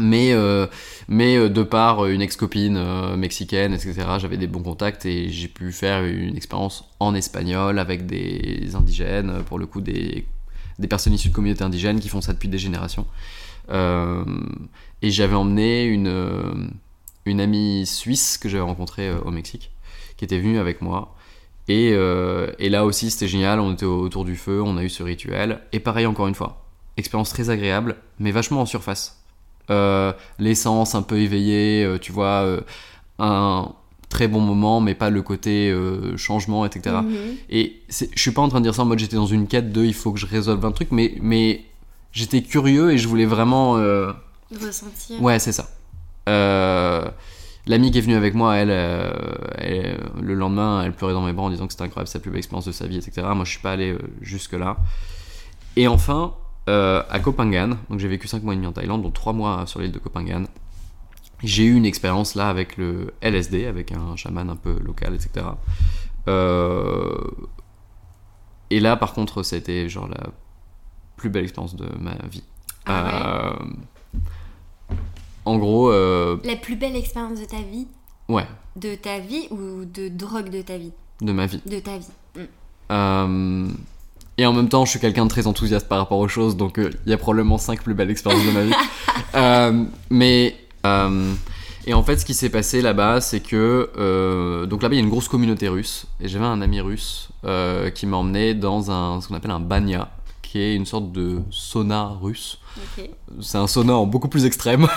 mais, euh, mais euh, de par une ex-copine mexicaine, etc., j'avais des bons contacts et j'ai pu faire une expérience en espagnol avec des indigènes, pour le coup des personnes issues de communautés indigènes qui font ça depuis des générations. Et j'avais emmené une, une amie suisse que j'avais rencontrée au Mexique qui était venu avec moi. Et, euh, et là aussi, c'était génial. On était autour du feu, on a eu ce rituel. Et pareil, encore une fois, expérience très agréable, mais vachement en surface. Euh, l'essence un peu éveillée, euh, tu vois, un très bon moment, mais pas le côté changement, etc. Mhm. Et je suis pas en train de dire ça en mode j'étais dans une quête de il faut que je résolve un truc, mais, mais j'étais curieux et je voulais vraiment. Ressentir. Ouais, c'est ça. L'amie qui est venue avec moi, elle, euh, le lendemain, elle pleurait dans mes bras en disant que c'était incroyable, sa plus belle expérience de sa vie, etc. Moi, je suis pas allé euh, jusque-là. Et enfin, euh, à Koh Phangan, donc j'ai vécu 5 mois et demi en Thaïlande, dont 3 mois sur l'île de Koh Phangan. J'ai eu une expérience là avec le LSD, avec un chaman un peu local, etc. et là, par contre, c'était genre la plus belle expérience de ma vie. Ah en gros. Euh, La plus belle expérience de ta vie Ouais. De ta vie ou de drogue de ta vie De ma vie. De ta vie. Mm. Euh, et en même temps, je suis quelqu'un de très enthousiaste par rapport aux choses, donc euh, il y a probablement cinq plus belles expériences de ma vie. mais. et en fait, ce qui s'est passé là-bas, c'est que. donc là-bas, il y a une grosse communauté russe, et j'avais un ami russe qui m'a emmené dans un, ce qu'on appelle un banya, qui est une sorte de sauna russe. C'est un sauna en beaucoup plus extrême,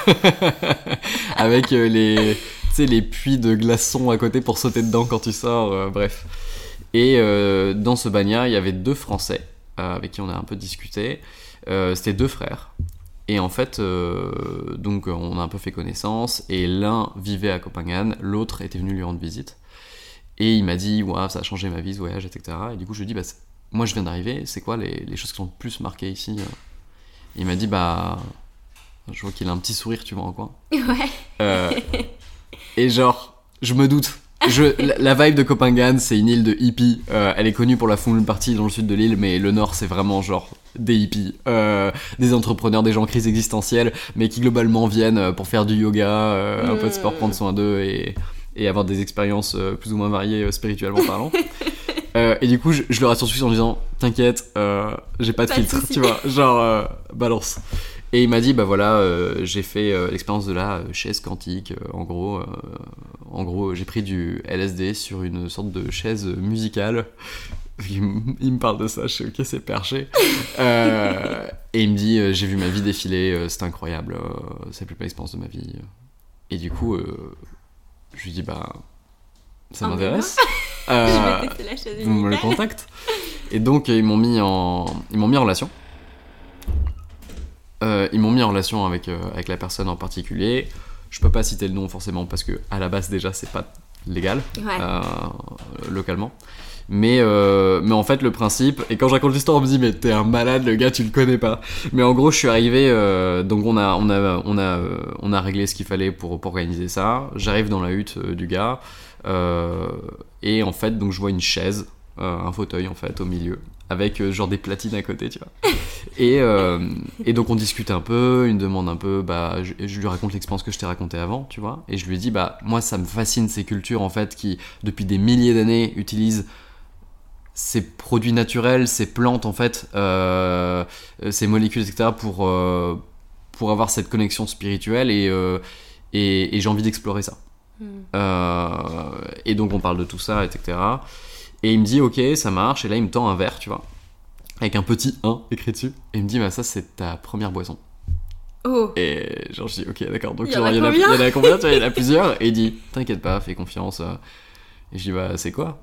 avec euh, les, les puits de glaçons à côté pour sauter dedans quand tu sors, euh, bref. Et euh, dans ce bagnat, il y avait deux Français avec qui on a un peu discuté. C'était deux frères. Et en fait, donc on a un peu fait connaissance, et l'un vivait à Copenhague, l'autre était venu lui rendre visite. Et il m'a dit, waouh, ça a changé ma vie ce voyage, etc. Et du coup, je lui ai dit, bah, moi je viens d'arriver, c'est quoi les, les, choses qui sont le plus marquées ici euh Il m'a dit, bah, je vois qu'il a un petit sourire, tu vois, en coin. Ouais. Euh, et genre, je me doute. Je, la, vibe de Copenhague, c'est une île de hippies. Euh, elle est connue pour la full partie dans le sud de l'île, mais le nord, c'est vraiment genre des hippies, des entrepreneurs, des gens en crise existentielle, mais qui globalement viennent pour faire du yoga, un peu de sport, prendre soin d'eux et, et, avoir des expériences plus ou moins variées spirituellement parlant. Euh, et du coup, je, le rassure tout en disant T'inquiète, euh, j'ai pas de filtre, tu vois, genre euh, balance. Et il m'a dit Bah voilà, j'ai fait l'expérience de la chaise quantique. en gros, en gros j'ai pris du LSD sur une sorte de chaise musicale. Il, me parle de ça, je sais ok, c'est perché. et il me dit J'ai vu ma vie défiler, c'est incroyable, c'est la plus belle expérience de ma vie. Et du coup, je lui dis Bah ça m'intéresse. Euh, vous me le contacte. Et donc ils m'ont mis en, ils m'ont mis en relation. Euh, ils m'ont mis en relation avec, euh, avec la personne en particulier. Je peux pas citer le nom forcément parce que à la base déjà c'est pas légal Ouais. euh, localement. Mais, euh, mais en fait, le principe, et quand je raconte l'histoire, on me dit, mais t'es un malade, le gars, tu le connais pas. Mais en gros, je suis arrivé, euh, donc on a, on, a, on, a, euh, on a réglé ce qu'il fallait pour, pour organiser ça. J'arrive dans la hutte euh, du gars, euh, et en fait, donc je vois une chaise, euh, un fauteuil en fait, au milieu, avec euh, genre des platines à côté, tu vois. Et, euh, et donc on discute un peu, il me demande un peu, bah, je, je lui raconte l'expérience que je t'ai racontée avant, tu vois. Et je lui dis, bah, moi ça me fascine ces cultures en fait qui, depuis des milliers d'années, utilisent ces produits naturels, ces plantes en fait, euh, euh, ces molécules, etc. pour, euh, pour avoir cette connexion spirituelle et, euh, et, et j'ai envie d'explorer ça. Euh, et donc on parle de tout ça, etc. Et il me dit ok, ça marche. Et là il me tend un verre, tu vois, avec un petit 1 écrit dessus. Et il me dit bah ça c'est ta première boisson. Oh. Et genre je dis ok d'accord. Donc Il y en a il y, en a- combien il y en a combien tu vois, Il y en a plusieurs. Et il dit t'inquiète pas, fais confiance. euh. Et je dis bah c'est quoi?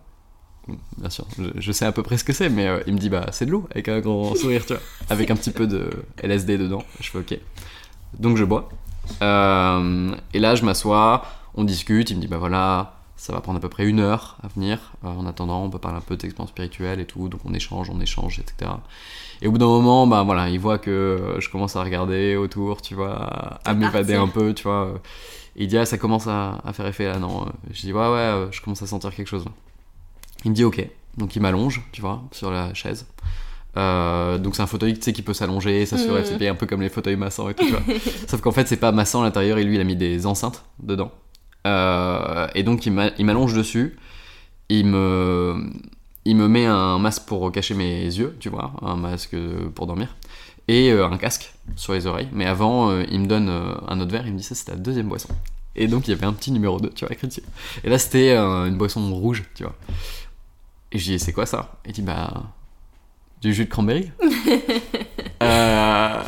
Bien sûr, je, je sais à peu près ce que c'est, mais euh, il me dit bah c'est de l'eau avec un grand sourire, tu vois, avec un petit peu de LSD dedans. Je fais ok. Donc je bois. Euh, et là je m'assois, on discute, il me dit bah voilà, ça va prendre à peu près une heure à venir. Euh, en attendant, on peut parler un peu d'expérience spirituelle et tout, donc on échange, on échange, etc. Et au bout d'un moment, bah voilà, il voit que je commence à regarder autour, tu vois, à m'évader un peu, tu vois. Et il dit ah ça commence à, à faire effet là, non. Je dis ouais ouais, je commence à sentir quelque chose là. Il me dit ok, donc il m'allonge, tu vois, sur la chaise. Euh, donc c'est un fauteuil tu sais qui peut s'allonger, Mhm. c'est un peu comme les fauteuils massants et tout. tu vois. Sauf qu'en fait c'est pas massant à l'intérieur et lui il a mis des enceintes dedans. Euh, et donc il m'a- il m'allonge dessus, il me, il me met un masque pour cacher mes yeux, tu vois, un masque pour dormir, et euh, un casque sur les oreilles. Mais avant euh, il me donne un autre verre, il me dit ça c'est ta deuxième boisson. Et donc il y avait un petit numéro 2, tu vois, écrit dessus. Et là c'était une boisson rouge, tu vois. Et je dis c'est quoi ça? Et il dit bah du jus de cranberry. Euh,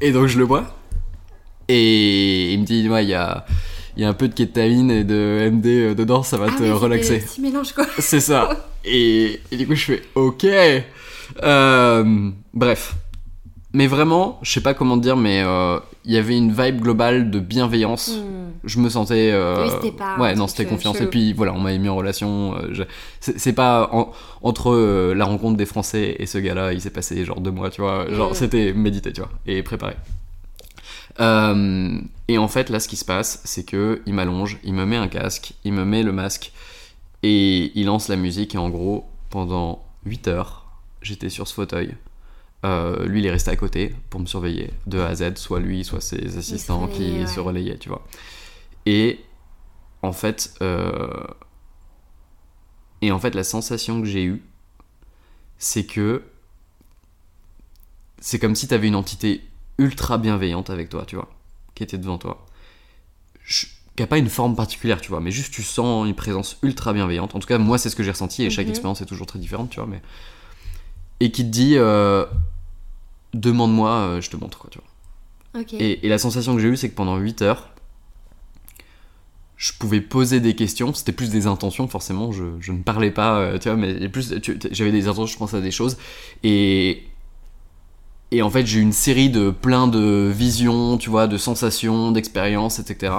et donc je le bois. Et il me dit ouais il y a, il y a un peu de kétamine et de MD euh, dedans, ça va Ah te oui, relaxer. Petit mélange quoi. C'est ça. Et, et du coup, je fais OK. Euh, bref. Mais vraiment, je sais pas comment te dire, mais euh, il y avait une vibe globale de bienveillance. Hmm. Je me sentais. euh, Oui, pas Ouais, non, c'était confiance. chelou. Et puis voilà, on m'avait mis en relation. je- C'est c'est pas en- entre euh, la rencontre des Français et ce gars-là, il s'est passé genre deux mois, tu vois. Genre, Mm. c'était médité, tu vois, et préparé. Euh, et en fait, là, ce qui se passe, c'est que il m'allonge, il me met un casque, il me met le masque, et il lance la musique. Et en gros, pendant 8 heures, j'étais sur ce fauteuil. Euh, lui, il est resté à côté pour me surveiller de A à Z, soit lui, soit ses assistants qui ouais. se relayaient, tu vois. Et en fait, euh, et en fait, la sensation que j'ai eue, c'est que c'est comme si tu avais une entité ultra bienveillante avec toi, tu vois, qui était devant toi. Je- qui a pas une forme particulière, tu vois, mais juste tu sens une présence ultra bienveillante. En tout cas, moi, c'est ce que j'ai ressenti, et chaque Mhm. expérience est toujours très différente, tu vois, mais. Et qui te dit, euh, demande-moi, euh, je te montre, quoi, tu vois. Et, et la sensation que j'ai eue, c'est que pendant 8 heures, je pouvais poser des questions. C'était plus des intentions, forcément. Je, je ne parlais pas, euh, tu vois, mais plus, j'avais des intentions, je pensais à des choses. Et, et en fait, j'ai eu une série de plein de visions, tu vois, de sensations, d'expériences, etc.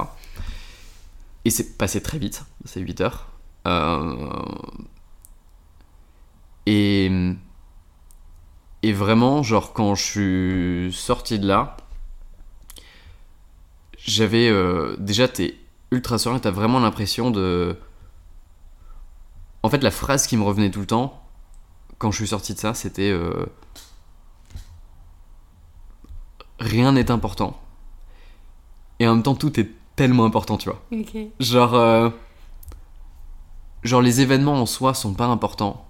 Et c'est passé très vite, ces 8 heures. Euh, et, et vraiment, genre, quand je suis sorti de là, j'avais euh, déjà t'es ultra serein t'as vraiment l'impression de en fait la phrase qui me revenait tout le temps quand je suis sorti de ça c'était euh, rien n'est important. Et en même temps tout est tellement important tu vois. Genre euh, genre les événements en soi sont pas importants.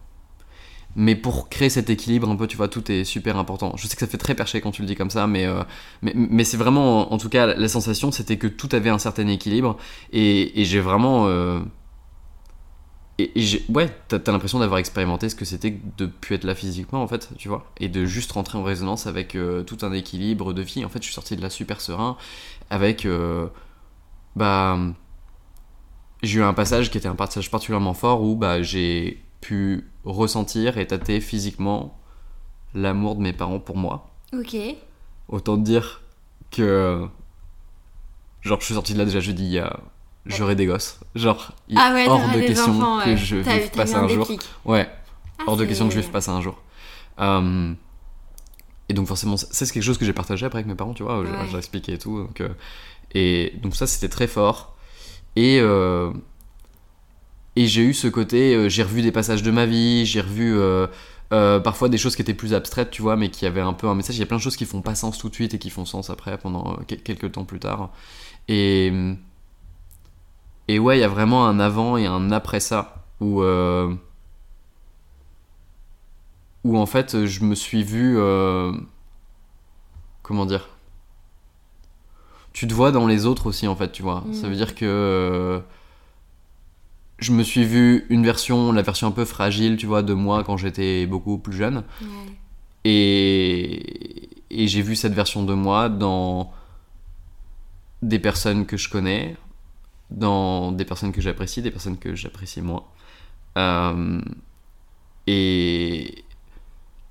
Mais pour créer cet équilibre un peu tu vois tout est super important. Je sais que ça fait très perché quand tu le dis comme ça mais euh, mais, mais c'est vraiment en tout cas la sensation c'était que tout avait un certain équilibre. Et, et j'ai vraiment euh, et, ouais t'as as, l'impression d'avoir expérimenté ce que c'était de pu être là physiquement en fait tu vois et de juste rentrer en résonance avec euh, tout un équilibre de vie en fait je suis sorti de là super serein avec euh, bah j'ai eu un passage qui était un passage particulièrement fort où bah j'ai pu ressentir et tâter physiquement l'amour de mes parents pour moi. Ok. Autant te dire que. Genre, je suis sorti de là déjà jeudi, il y a. J'aurai des gosses. Genre, il Ah ouais, hors de question enfants, que ouais. je vive t'as pas eu ça un jour. Ouais, Ah, hors de question que je vive pas ça un jour. Euh, et donc forcément, c'est quelque chose que j'ai partagé après avec mes parents, tu vois, je- Ouais. j'ai expliqué et tout. Donc, euh, et donc ça, c'était très fort. Et, euh, et j'ai eu ce côté, euh, j'ai revu des passages de ma vie, j'ai revu euh, parfois des choses qui étaient plus abstraites, tu vois, mais qui avaient un peu un message. Il y a plein de choses qui font pas sens tout de suite et qui font sens après, pendant euh, quel- quelques temps plus tard. Et, et ouais, il y a vraiment un avant et un après ça, où... euh, où en fait je me suis vu euh, comment dire tu te vois dans les autres aussi en fait tu vois Mm. ça veut dire que euh, je me suis vu une version la version un peu fragile tu vois de moi quand j'étais beaucoup plus jeune Ouais. et, et j'ai vu cette version de moi dans des personnes que je connais, dans des personnes que j'apprécie, des personnes que j'apprécie moins. Euh, et,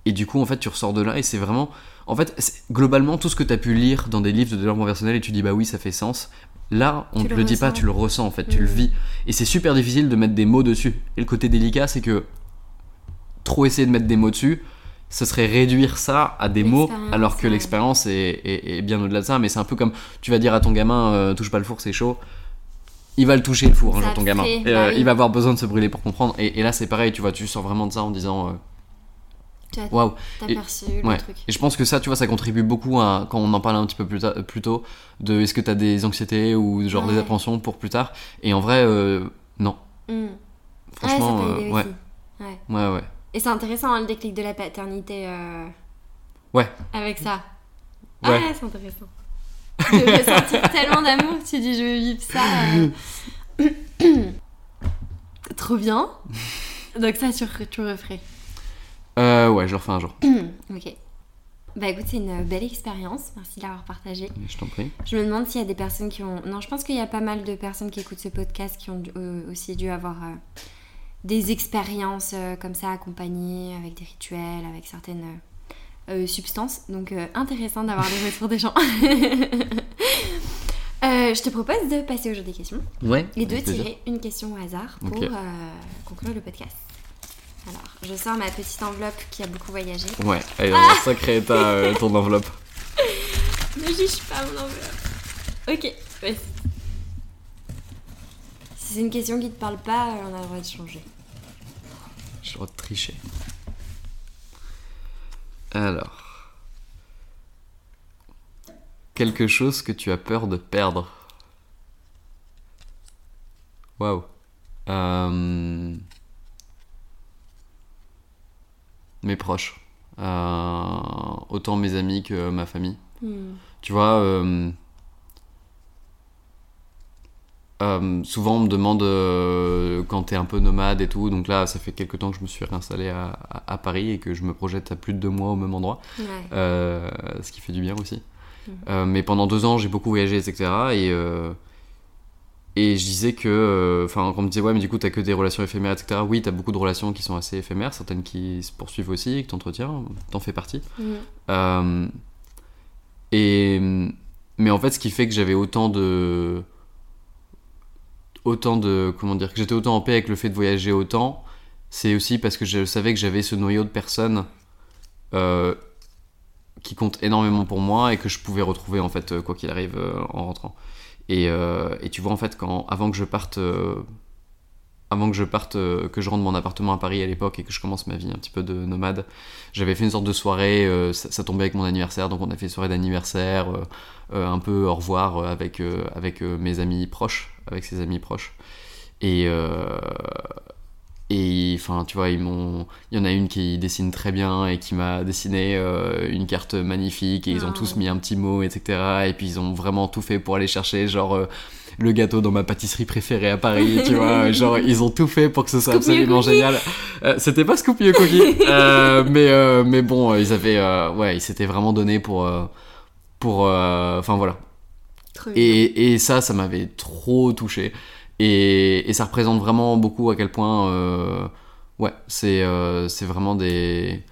et du coup, en fait, tu ressors de là et c'est vraiment. En fait, globalement, tout ce que tu as pu lire dans des livres de développement personnel et tu dis bah oui, ça fait sens. Là, on Tu te le le dit pas, tu le ressens en fait, tu le Mhm. vis. Et c'est super difficile de mettre des mots dessus. Et le côté délicat, c'est que trop essayer de mettre des mots dessus, ce serait réduire ça à des mots, alors que ouais. l'expérience est, est- est bien au-delà de ça. Mais c'est un peu comme tu vas dire à ton gamin, euh, touche pas le four, c'est chaud. Il va le toucher le four, hein, ton gamin. Et, bah euh, oui. Il va avoir besoin de se brûler pour comprendre. Et, et là, c'est pareil, tu vois, tu sors vraiment de ça en disant, euh, Tu as, waouh. t'as Et- perçu Ouais. le truc. Et je pense que ça, tu vois, ça contribue beaucoup à, quand on en parle un petit peu plus, ta- plus tôt, de est-ce que t'as des anxiétés ou genre des appréhensions pour plus tard. Et en vrai, euh, non. Hmm. Franchement, ouais, euh, ouais. Ouais. Ouais, ouais. Et c'est intéressant hein, le déclic de la paternité euh, Ouais. avec ça. Ouais. Ah, c'est intéressant. De ressentir tellement d'amour tu dis je veux vivre ça. euh. Trop bien. Donc ça, tu, tu referais. Euh, ouais, je le refais un jour. ok. Bah écoute, c'est une belle expérience. Merci de l'avoir partagée. Je t'en prie. Je me demande s'il y a des personnes qui ont... Non, je pense qu'il y a pas mal de personnes qui écoutent ce podcast qui ont dû- euh, aussi dû avoir euh, des expériences euh, comme ça accompagnées avec des rituels, avec certaines euh, substances. Donc euh, intéressant d'avoir des retours des gens. Euh, je te propose de passer au jeu des questions Ouais. et de plaisir. tirer une question au hasard pour conclure le podcast. Alors, je sors ma petite enveloppe qui a beaucoup voyagé. Ouais, elle est un sacré état, ton enveloppe. Ne juge pas mon enveloppe. Ok, vas-y. Si c'est une question qui te parle pas, on a le droit de changer. J'ai le droit de tricher. Alors. Quelque chose que tu as peur de perdre. Waouh. Euh, Mes proches. Euh, Autant mes amis que ma famille. Hmm. Tu vois, euh, euh, souvent on me demande euh, quand t'es un peu nomade et tout, donc là ça fait quelques temps que je me suis réinstallé à, à- à Paris et que je me projette à plus de deux mois au même endroit, Ouais. euh, ce qui fait du bien aussi. Euh, mais pendant deux ans j'ai beaucoup voyagé, etc. Et, et je disais que, enfin, quand on me disait ouais, mais du coup t'as que des relations éphémères, etc. Oui, t'as beaucoup de relations qui sont assez éphémères, certaines qui se poursuivent aussi, que t'entretiens, t'en fais partie. Euh, et mais en fait, ce qui fait que j'avais autant de autant de comment dire que j'étais autant en paix avec le fait de voyager autant, c'est aussi parce que je savais que j'avais ce noyau de personnes euh, qui comptent énormément pour moi et que je pouvais retrouver en fait euh, quoi qu'il arrive euh, en rentrant. Et, tu vois en fait quand avant que je parte avant que je parte, que je rentre mon appartement à Paris à l'époque et que je commence ma vie un petit peu de nomade, j'avais fait une sorte de soirée, ça, ça tombait avec mon anniversaire, donc on a fait une soirée d'anniversaire, un peu au revoir euh, avec, euh, avec euh, mes amis proches, avec ses amis proches. Et, euh, et enfin, tu vois, ils m'ont. Il y en a une qui dessine très bien et qui m'a dessiné euh, une carte magnifique et ils ont Oh. tous mis un petit mot, etc. Et puis ils ont vraiment tout fait pour aller chercher, genre. euh, le gâteau dans ma pâtisserie préférée à Paris, tu vois, genre ils ont tout fait pour que ce soit Scoopy absolument génial. Euh, C'était pas Scoopy et Cookie, euh, mais euh, mais bon, euh, ils avaient, euh, ouais, ils s'étaient vraiment donné pour euh, pour, euh, enfin voilà. Et, et ça, ça m'avait trop touché. Et, et ça représente vraiment beaucoup à quel point, euh, Ouais, c'est c'est vraiment des.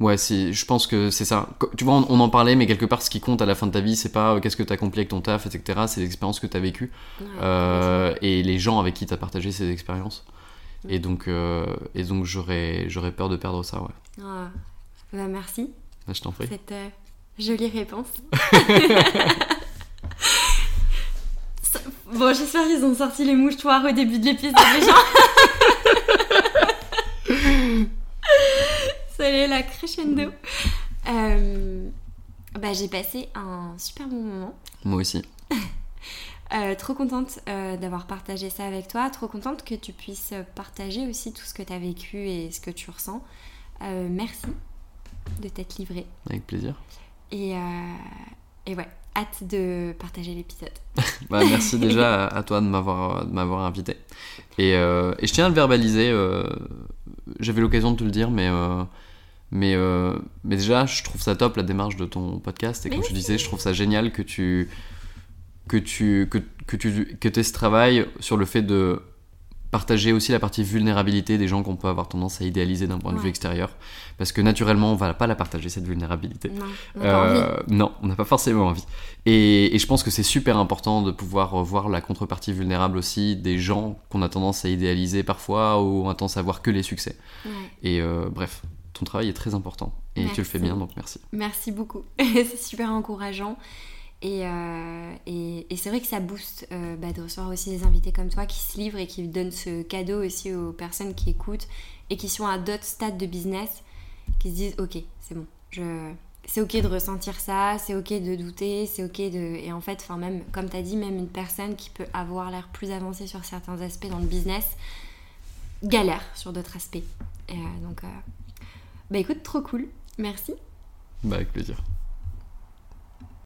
Ouais, je pense que c'est ça. Tu vois, on, en parlait, mais quelque part, ce qui compte à la fin de ta vie, c'est pas qu'est-ce que tu as accompli avec ton taf, etc. C'est l'expérience que tu as vécue et les gens avec qui tu as partagé ces expériences. Et donc, et donc j'aurais, j'aurais peur de perdre ça, ouais. Ah, bah, merci. Bah, je t'en prie. Cette jolie réponse. Bon, j'espère qu'ils ont sorti les mouchoirs au début de l'épisode déjà. Salut la crescendo. Euh, bah, j'ai passé un super bon moment. Moi aussi. Euh, trop contente euh, d'avoir partagé ça avec toi. Trop contente que tu puisses partager aussi tout ce que tu as vécu et ce que tu ressens. merci de t'être livré. Avec plaisir. Et, et ouais, hâte de partager l'épisode. bah, merci déjà à, toi de m'avoir invité. Et, euh, et, je tiens à le verbaliser. Euh, j'avais l'occasion de te le dire, mais, euh, mais, mais déjà, je trouve ça top la démarche de ton podcast. Et comme tu disais, je trouve ça génial que tu que tu que, que tu que aies ce travail sur le fait de partager aussi la partie vulnérabilité des gens qu'on peut avoir tendance à idéaliser d'un point de vue extérieur. Parce que naturellement, on va pas la partager, cette vulnérabilité. Non, on euh, n'a pas forcément envie. Et, je pense que c'est super important de pouvoir voir la contrepartie vulnérable aussi des gens qu'on a tendance à idéaliser parfois ou on a tendance à voir que les succès. Et euh, bref, ton travail est très important. Et tu le fais bien, donc merci. Merci beaucoup. c'est super encourageant. Euh, et, et, c'est vrai que ça booste euh, bah, de recevoir aussi des invités comme toi qui se livrent et qui donnent ce cadeau aussi aux personnes qui écoutent et qui sont à d'autres stades de business, qui se disent ok, c'est bon, c'est ok de ressentir ça, c'est ok de douter, c'est ok de... Et en fait, même, comme tu as dit, même une personne qui peut avoir l'air plus avancée sur certains aspects dans le business, galère sur d'autres aspects. Et, euh, donc, bah écoute, trop cool, merci. Bah avec plaisir.